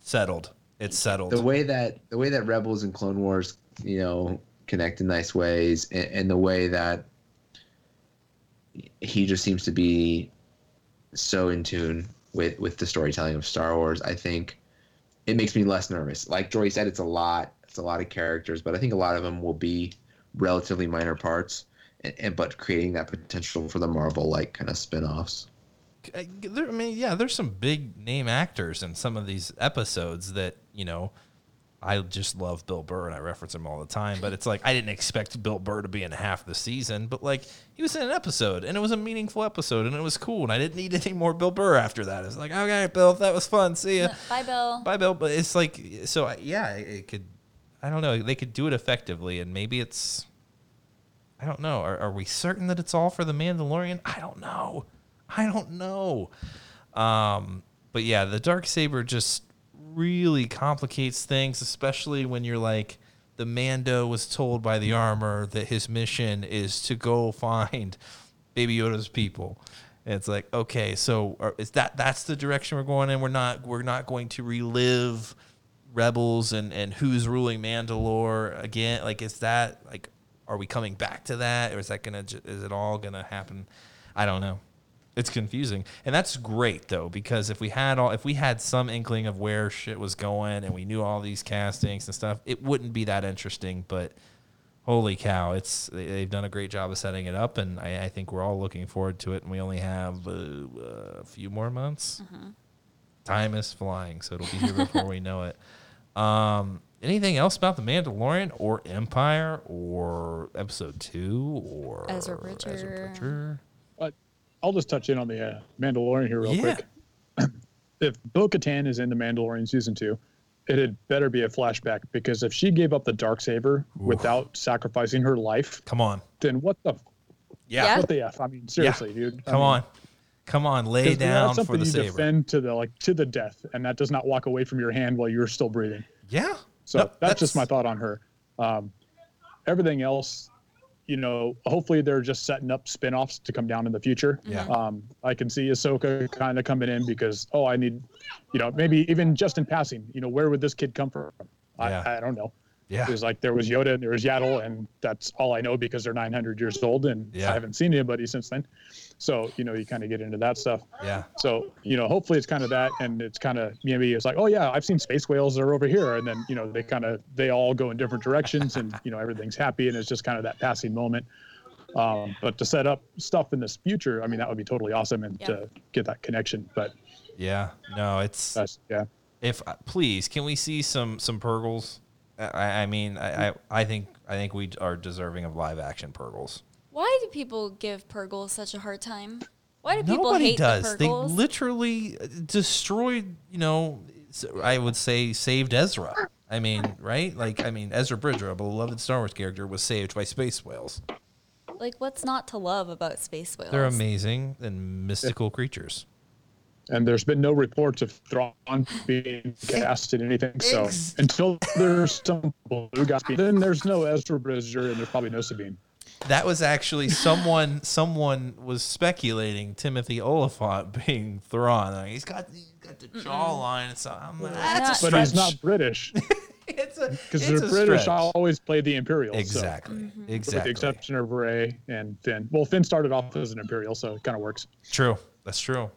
settled. It's settled. the way that the way that Rebels and Clone Wars, you know, connect in nice ways, and, and the way that he just seems to be so in tune with with the storytelling of Star Wars, I think it makes me less nervous. Like Jory said, it's a lot. It's a lot of characters, but I think a lot of them will be relatively minor parts, and, and but creating that potential for the Marvel like kind of spin-offs. I mean, yeah, there's some big name actors in some of these episodes that you know. I just love Bill Burr and I reference him all the time, but it's like I didn't expect Bill Burr to be in half the season, but like he was in an episode and it was a meaningful episode and it was cool and I didn't need any more Bill Burr after that. It's like, okay, Bill, that was fun. See ya. Bye, Bill. Bye, Bill. But it's like, so I- yeah, it could, I don't know, they could do it effectively and maybe it's, I don't know. Are, are we certain that it's all for the Mandalorian? I don't know. I don't know. Um, but yeah, the dark saber just really complicates things, especially when you're like the Mando was told by the armor that his mission is to go find Baby Yoda's people. And it's like, okay, so is that that's the direction we're going in? We're not we're not going to relive rebels and and who's ruling Mandalore again. Like, is that like, are we coming back to that, or is that gonna is it all gonna happen? I don't know. It's confusing, and that's great though because if we had all, if we had some inkling of where shit was going, and we knew all these castings and stuff, it wouldn't be that interesting. But holy cow, it's they- they've done a great job of setting it up, and I, I think we're all looking forward to it. And we only have uh, a few more months. Time is flying, so it'll be here before we know it. Um, anything else about the Mandalorian or Empire or Episode Two or Ezra Bridger. Bridger? But I'll just touch in on the uh, Mandalorian here real Yeah. quick. if Bo Katan is in the Mandalorian season two, it had better be a flashback because if she gave up the dark saber without sacrificing her life, Come on, then what the Yeah. what the f? I mean, seriously, dude. I come mean, on, come on, lay 'cause down that's for something the you saber. defend to the like to the death, and that does not walk away from your hand while you're still breathing. Yeah. So Nope, that's, just my thought on her. Um, everything else, you know, hopefully they're just setting up spin-offs to come down in the future. Yeah. Um, I can see Ahsoka kind of coming in because, oh, I need, you know, maybe even just in passing, you know, where would this kid come from? Yeah. I, I don't know. Yeah. It was like there was Yoda and there was Yaddle, and that's all I know because they're 900 years old, and Yeah. I haven't seen anybody since then. So you know, you kind of get into that stuff. Yeah. So you know, hopefully it's kind of that, and it's kind of maybe it's like, oh yeah, I've seen space whales. They're over here, and then you know they kind of they all go in different directions, and you know everything's happy, and it's just kind of that passing moment. Um, but to set up stuff in this future, I mean, that would be totally awesome, and Yeah. to get that connection. But Yeah. No, it's yeah. if uh, please can we see some some purrgils? I, I mean, I, I I think I think we are deserving of live action purrgils. Why do people give purrgils such a hard time? Why do people Nobody hate does. the They literally uh, destroyed. You know, I would say saved Ezra. I mean, right? Like, I mean, Ezra Bridger, a beloved Star Wars character, was saved by space whales. like, what's not to love about space whales? They're amazing and mystical creatures. And there's been no reports of Thrawn being cast in anything. So until there's some blue guys, then there's no Ezra Bridger, and there's probably no Sabine. That was actually someone. someone was speculating Timothy Olyphant being Thrawn. Like, he's got he's got the jawline. So I'm like, that's a But he's not British it's a because it's the a British stretch. always play the Imperials. so- Exactly. Mm-hmm. with the exception of Rey and Finn. Well, Finn started off as an Imperial, so it kind of works. True. That's true.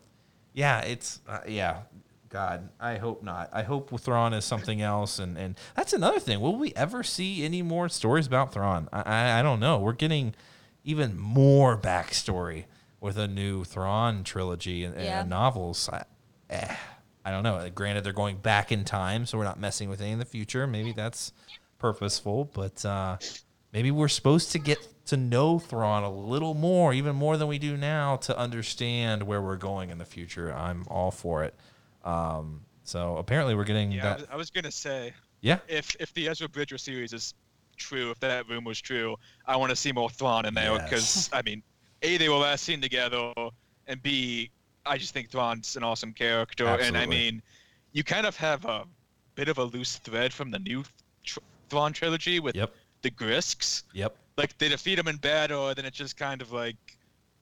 Yeah, it's uh, yeah. God, I hope not. I hope Thrawn is something else, and and that's another thing. Will we ever see any more stories about Thrawn? I I, I don't know. We're getting even more backstory with a new Thrawn trilogy and, and Yeah. novels. I, eh, I don't know. Granted, they're going back in time, so we're not messing with any in the future. Maybe that's purposeful, but uh, maybe we're supposed to get to know Thrawn a little more, even more than we do now, to understand where we're going in the future. I'm all for it. Um, so apparently, we're getting Yeah, I that. was, I was gonna say Yeah, if if the Ezra Bridger series is true, if that rumor was true, I want to see more Thrawn in there Yes. because I mean, a they were last seen together, and b I just think Thrawn's an awesome character, and I mean, you kind of have a bit of a loose thread from the new tr- Thrawn trilogy with Yep. the Grysks. Yep. Like they defeat them in battle, and then it's just kind of like,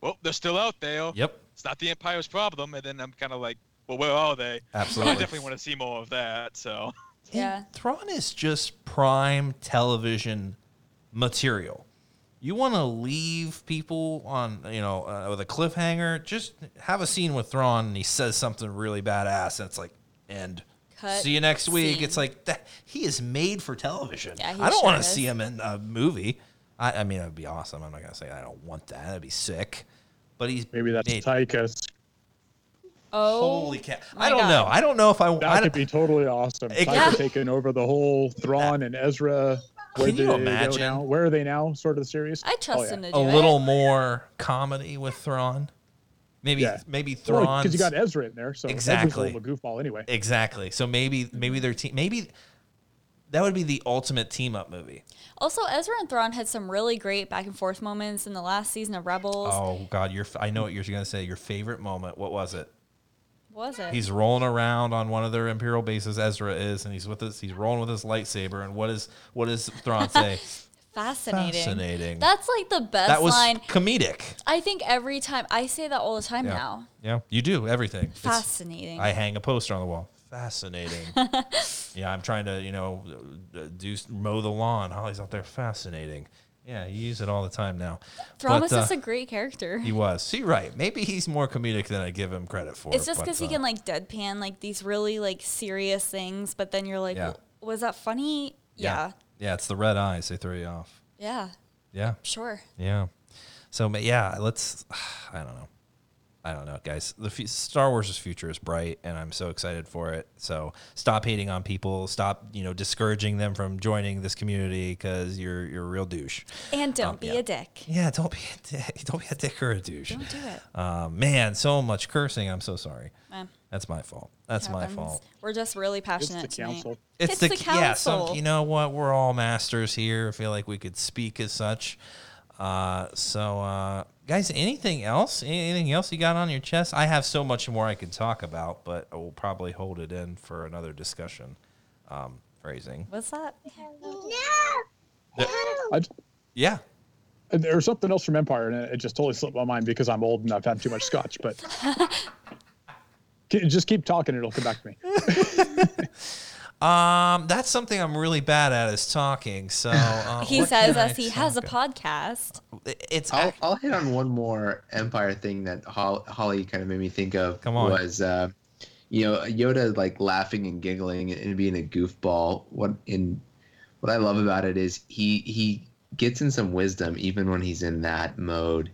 well, they're still out there. Yep. It's not the Empire's problem, and then I'm kind of like, well, where are they? Absolutely. I definitely want to see more of that. So Yeah. And Thrawn is just prime television material. You want to leave people on, you know, uh, with a cliffhanger? Just have a scene with Thrawn, and he says something really badass, and it's like, end. Cut see you next week. It's like that. He is made for television. Yeah, he I don't sure want to see him in a movie. I, I mean, it would be awesome. I'm not gonna say I don't want that. That'd be sick. But he's Maybe that's made, Taika's. Oh, holy cat. I don't God. know. I don't know if I. I That don't- could be totally awesome. It- Taika Yeah. taking over the whole Thrawn and Ezra. Where Can you do they go imagine? now? Where are they now? Sort of the series. I trust Oh, yeah. him to do a it. little more comedy with Thrawn. Maybe Yeah. maybe Thrawn. because you got Ezra in there, so Ezra's a Exactly. little goofball anyway. exactly. So maybe maybe their team maybe that would be the ultimate team up movie. Also, Ezra and Thrawn had some really great back and forth moments in the last season of Rebels. Oh God, your I know what you're gonna say. Your favorite moment. What was it? What was it? He's rolling around on one of their imperial bases. Ezra is, and he's with us. He's rolling with his lightsaber. And what is what does Thrawn say? fascinating. Fascinating. That's like the best that was line. comedic. I think every time I say that all the time Yeah. now. Yeah, you do everything. It's- Fascinating. I hang a poster on the wall. Fascinating. yeah, I'm trying to, you know, do mow the lawn. Holly's out there. Fascinating. Yeah, you use it all the time now. Was uh, just a great character. He was. See, right. Maybe he's more comedic than I give him credit for. It's just because he uh, can like deadpan like these really like serious things, but then you're like, Yeah. Was that funny? Yeah. Yeah, it's the red eyes. They throw you off. Yeah. Yeah. Sure. Yeah. So yeah, let's. I don't know. I don't know, guys. The f- Star Wars' future is bright, and I'm so excited for it. So stop hating on people. Stop, you know, discouraging them from joining this community because you're you're a real douche. And don't Um, be yeah. a dick. Yeah, don't be a dick. Don't be a dick or a douche. Don't do it. Um, man, so much cursing. I'm so sorry. Eh, That's my fault. That's my fault. We're just really passionate It's the tonight. council. It's the yeah. Some, council. you know what? We're all masters here. I feel like we could speak as such. Uh, so, uh, guys, anything else? Anything else you got on your chest? I have so much more I could talk about, but I will probably hold it in for another discussion. Um, phrasing. What's that? I, Yeah. there was something else from Empire, and it it just totally slipped my mind because I'm old and I've had too much scotch. But just keep talking; it'll come back to me. Um, that's something I'm really bad at is talking. So uh, He says can as he has a podcast. It's I'll, ac- I'll hit on one more Empire thing that Holly kind of made me think of. Come on. Was uh, you know Yoda like laughing and giggling and being a goofball. What in what I love about it is he he gets in some wisdom even when he's in that mode.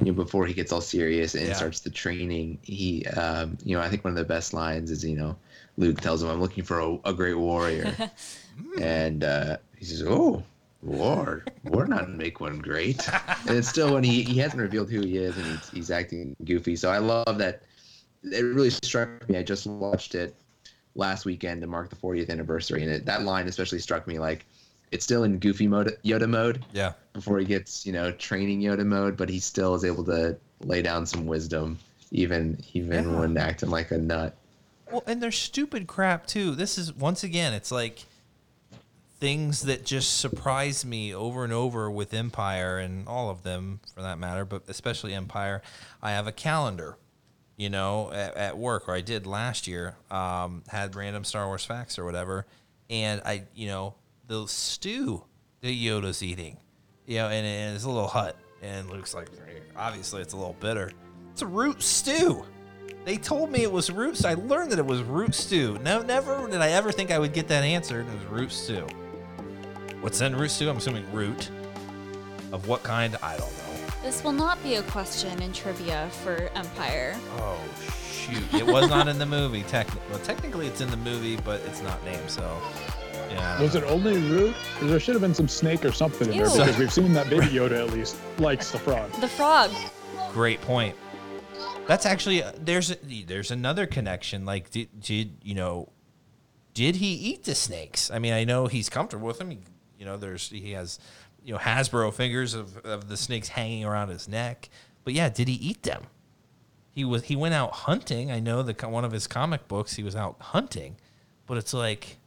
You know, before he gets all serious and Yeah. starts the training, he um, you know I think one of the best lines is you know Luke tells him I'm looking for a, a great warrior, and uh, he says oh. War, war not make one great, and it's still when he, he hasn't revealed who he is and he's, he's acting goofy. So I love that. It really struck me. I just watched it last weekend to mark the 40th anniversary, and it, that line especially struck me. Like it's still in goofy mode, Yoda mode, yeah. before he gets you know training Yoda mode, but he still is able to lay down some wisdom, even even Yeah. when acting like a nut. Well, and they're stupid crap too. This is once again, it's like things that just surprise me over and over with Empire and all of them for that matter, but especially Empire. I have a calendar, you know, at, at work, or I did last year. Um, had random Star Wars facts or whatever, and I, you know, the stew that Yoda's eating, you know, and, and it's a little hut, and Luke's like, obviously it's a little bitter. It's a root stew. They told me it was root. I learned that it was root stew. No, never did I ever think I would get that answered. It was root stew. What's in root stew? I'm assuming root. Of what kind? I don't know. This will not be a question in trivia for Empire. Oh shoot! It was not in the movie. Technically, well, technically it's in the movie, but it's not named. So, yeah. Was it only root? There should have been some snake or something in there because we've seen that baby Yoda at least likes the frog. The frog. Great point. That's actually uh, there's there's another connection. Like, did, did you know? Did he eat the snakes? I mean, I know he's comfortable with them. He, you know, there's he has you know Hasbro figures of, of the snakes hanging around his neck. But yeah, did he eat them? He was he went out hunting. I know the one of his comic books he was out hunting, but it's like,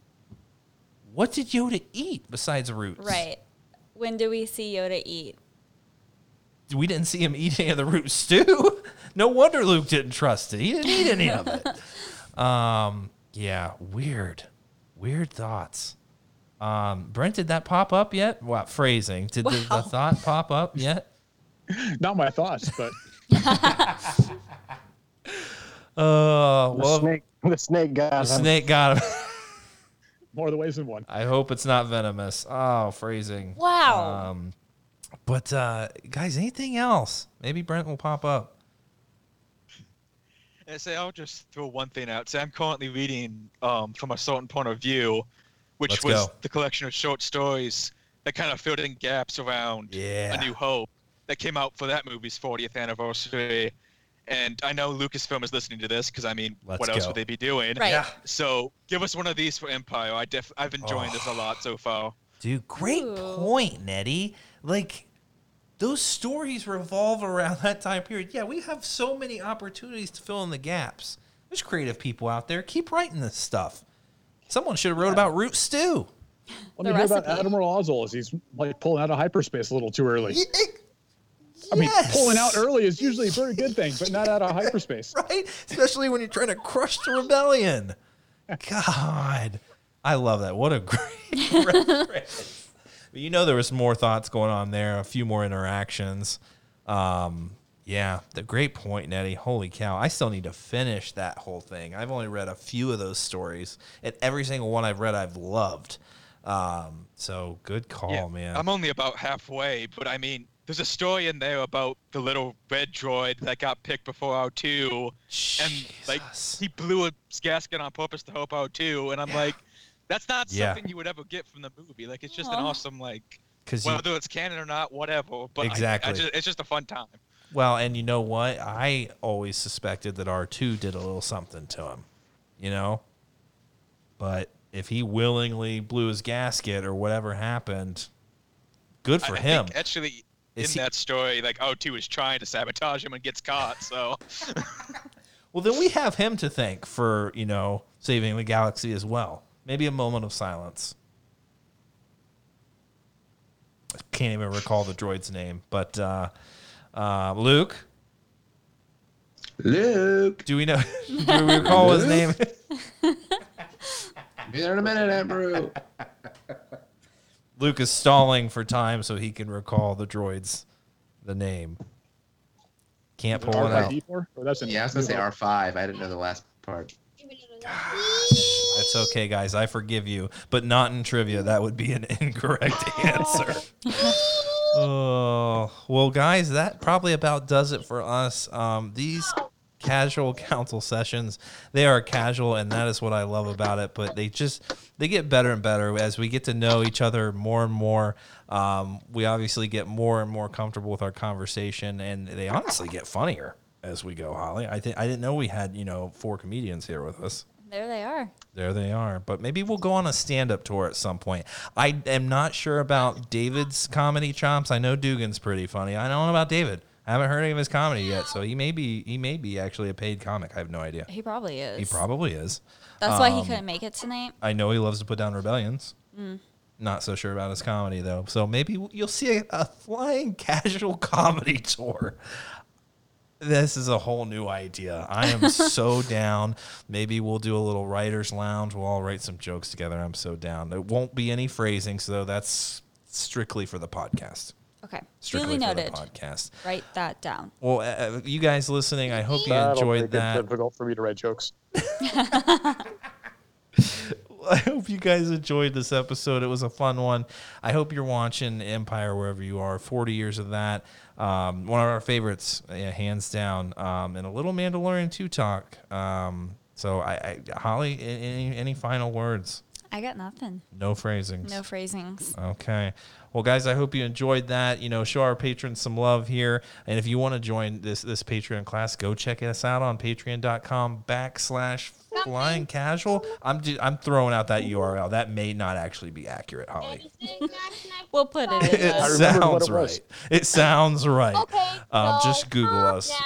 what did Yoda eat besides roots? Right. When do we see Yoda eat? We didn't see him eat any of the root stew. No wonder Luke didn't trust it. He didn't eat any of it. Um, yeah, weird, weird thoughts. Um, Brent, did that pop up yet? What phrasing? Did the, the thought pop up yet? Not my thoughts, but Uh, The well, snake, the snake got the him. snake got him. more the ways than one. I hope it's not venomous. Oh, phrasing. Wow. Um, but uh, guys, anything else? Maybe Brent will pop up. And say I'll just throw one thing out. Say I'm currently reading um, from a certain point of view, which Let's was go. the collection of short stories that kind of filled in gaps around Yeah. A New Hope that came out for that movie's 40th anniversary. And I know Lucasfilm is listening to this because I mean, Let's what else go. would they be doing? Right. Yeah. So give us one of these for Empire. I def- I've enjoyed this a lot so far. Dude, great Ooh. point, Nettie. Like those stories revolve around that time period. Yeah, we have so many opportunities to fill in the gaps. There's creative people out there. Keep writing this stuff. Someone should have wrote about root stew. Let The me hear about recipe. Admiral Ozzel as he's like pulling out of hyperspace a little too early. I mean, pulling out early is usually a very good thing, but not out of hyperspace. right? Especially when you're trying to crush the rebellion. God, I love that. What a great reference. But you know, there was more thoughts going on there, a few more interactions. Um, yeah, the great point, Nettie. Holy cow! I still need to finish that whole thing. I've only read a few of those stories, and every single one I've read, I've loved. Um, so good call, man. I'm only about halfway, but I mean, there's a story in there about the little red droid that got picked before R2, and like he blew a gasket on purpose to help R2, and I'm like, that's not Yeah. something you would ever get from the movie. Like, it's just an awesome like, because you whether it's canon or not, whatever. But I- I, Exactly. just, it's just a fun time. Well, and you know what? I always suspected that R2 did a little something to him, you know? But if he willingly blew his gasket or whatever happened, good for I, I him. think actually. Is in he- that story, like R2 is trying to sabotage him and gets caught. So Well, then we have him to thank for, you know, saving the galaxy as well. Maybe a moment of silence. I can't even recall the droid's name, but uh, uh, Luke, Luke. do we know? do we recall his name? Be there in a minute, Ambrose. Luke is stalling for time so he can recall the droid's the name. Can't pull it out. R5D4? Or that's Yeah, I was gonna say R5. I didn't know the last part. It's okay, guys. I forgive you, but not in trivia. That would be an incorrect answer. oh well, guys, that probably about does it for us. Um, these casual council sessions, they are casual, and that is what I love about it. But they just they get better and better as we get to know each other more and more. Um, we obviously get more and more comfortable with our conversation, and they honestly get funnier as we go. Holly, I think I didn't know we had you know four comedians here with us. There they are. There they are. But maybe we'll go on a stand up tour at some point. I am not sure about David's comedy chops. I know Dugan's pretty funny. I don't know about David. I haven't heard any of his comedy yet, so he may be he may be actually a paid comic. I have no idea. He probably is. He probably is. That's why he um, couldn't make it tonight. I know he loves to put down rebellions. Mm. Not so sure about his comedy though. So maybe you'll see a, a flying casual comedy tour. This is a whole new idea. I am so down. Maybe we'll do a little writers lounge. We'll all write some jokes together. I'm so down. There won't be any phrasing, so that's strictly for the podcast. Okay. Strictly Duly for the noted. podcast. Write that down. Well, uh, you guys listening, I hope you That'll enjoyed make that. it difficult for me to write jokes. I hope you guys enjoyed this episode. It was a fun one. I hope you're watching Empire wherever you are. 40 years of that. Um, one of our favorites, yeah, hands down. Um, and a little Mandalorian 2 talk. Um, so, I, I Holly, any, any final words? I got nothing. No phrasings. No phrasings. Okay. Well, guys, I hope you enjoyed that. You know, show our patrons some love here. And if you want to join this this Patreon class, go check us out on patreon.com backslash flying casual. I'm ju- I'm throwing out that URL. That may not actually be accurate, Holly. We'll put it in. It I the- what sounds it was. right. It sounds right. Okay. Um, so just Google us. down.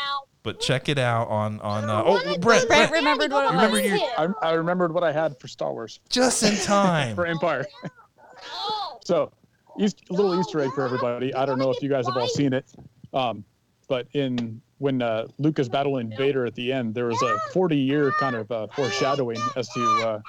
But check it out on on. Uh, oh, Brent, Brent, Brent remembered what it Remember your- I, I remembered what I had for Star Wars just in time. for Empire. Oh, So East, a little Easter egg for everybody. I don't know if you guys have all seen it, um, but in when uh, Luke is battling Vader at the end, there was a 40 year kind of uh, foreshadowing as to uh,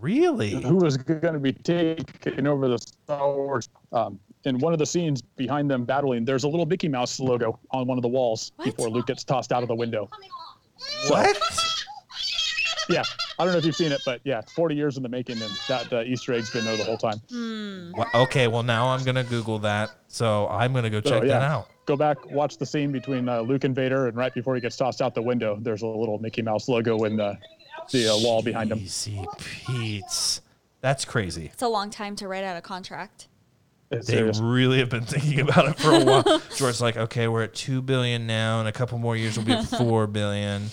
Really? who was going to be taking over the Star Wars. Um, in one of the scenes behind them battling, there's a little Mickey Mouse logo on one of the walls What? before Luke gets tossed out of the window. So, What? Yeah, I don't know if you've seen it, but yeah, 40 years in the making, and that uh, Easter egg's been there the whole time. Hmm. Wha- Okay, well now I'm gonna Google that. So I'm gonna go check yeah. that out. Go back, watch the scene between uh, Luke and Vader, and right before he gets tossed out the window, there's a little Mickey Mouse logo in the the uh, wall behind him. Easy Pete's. That's crazy. It's a long time to write out a contract. It's They serious. really have been thinking about it for a while. George's like, okay, we're at two billion now. In a couple more years, we'll be at four billion.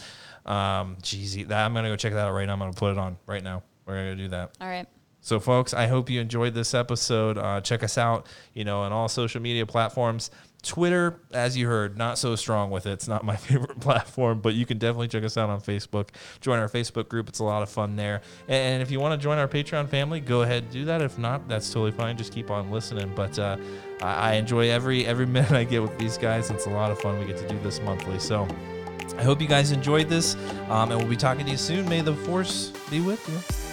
Um, geez, that, I'm gonna go check that out right now. I'm gonna put it on right now. We're gonna do that. All right. So, folks, I hope you enjoyed this episode. Uh, check us out, you know, on all social media platforms. Twitter, as you heard, not so strong with it. It's not my favorite platform, but you can definitely check us out on Facebook. Join our Facebook group; it's a lot of fun there. And if you want to join our Patreon family, go ahead and do that. If not, that's totally fine. Just keep on listening. But uh, I I enjoy every every minute I get with these guys. It's a lot of fun. We get to do this monthly, so. I hope you guys enjoyed this, um, and we'll be talking to you soon. May the force be with you.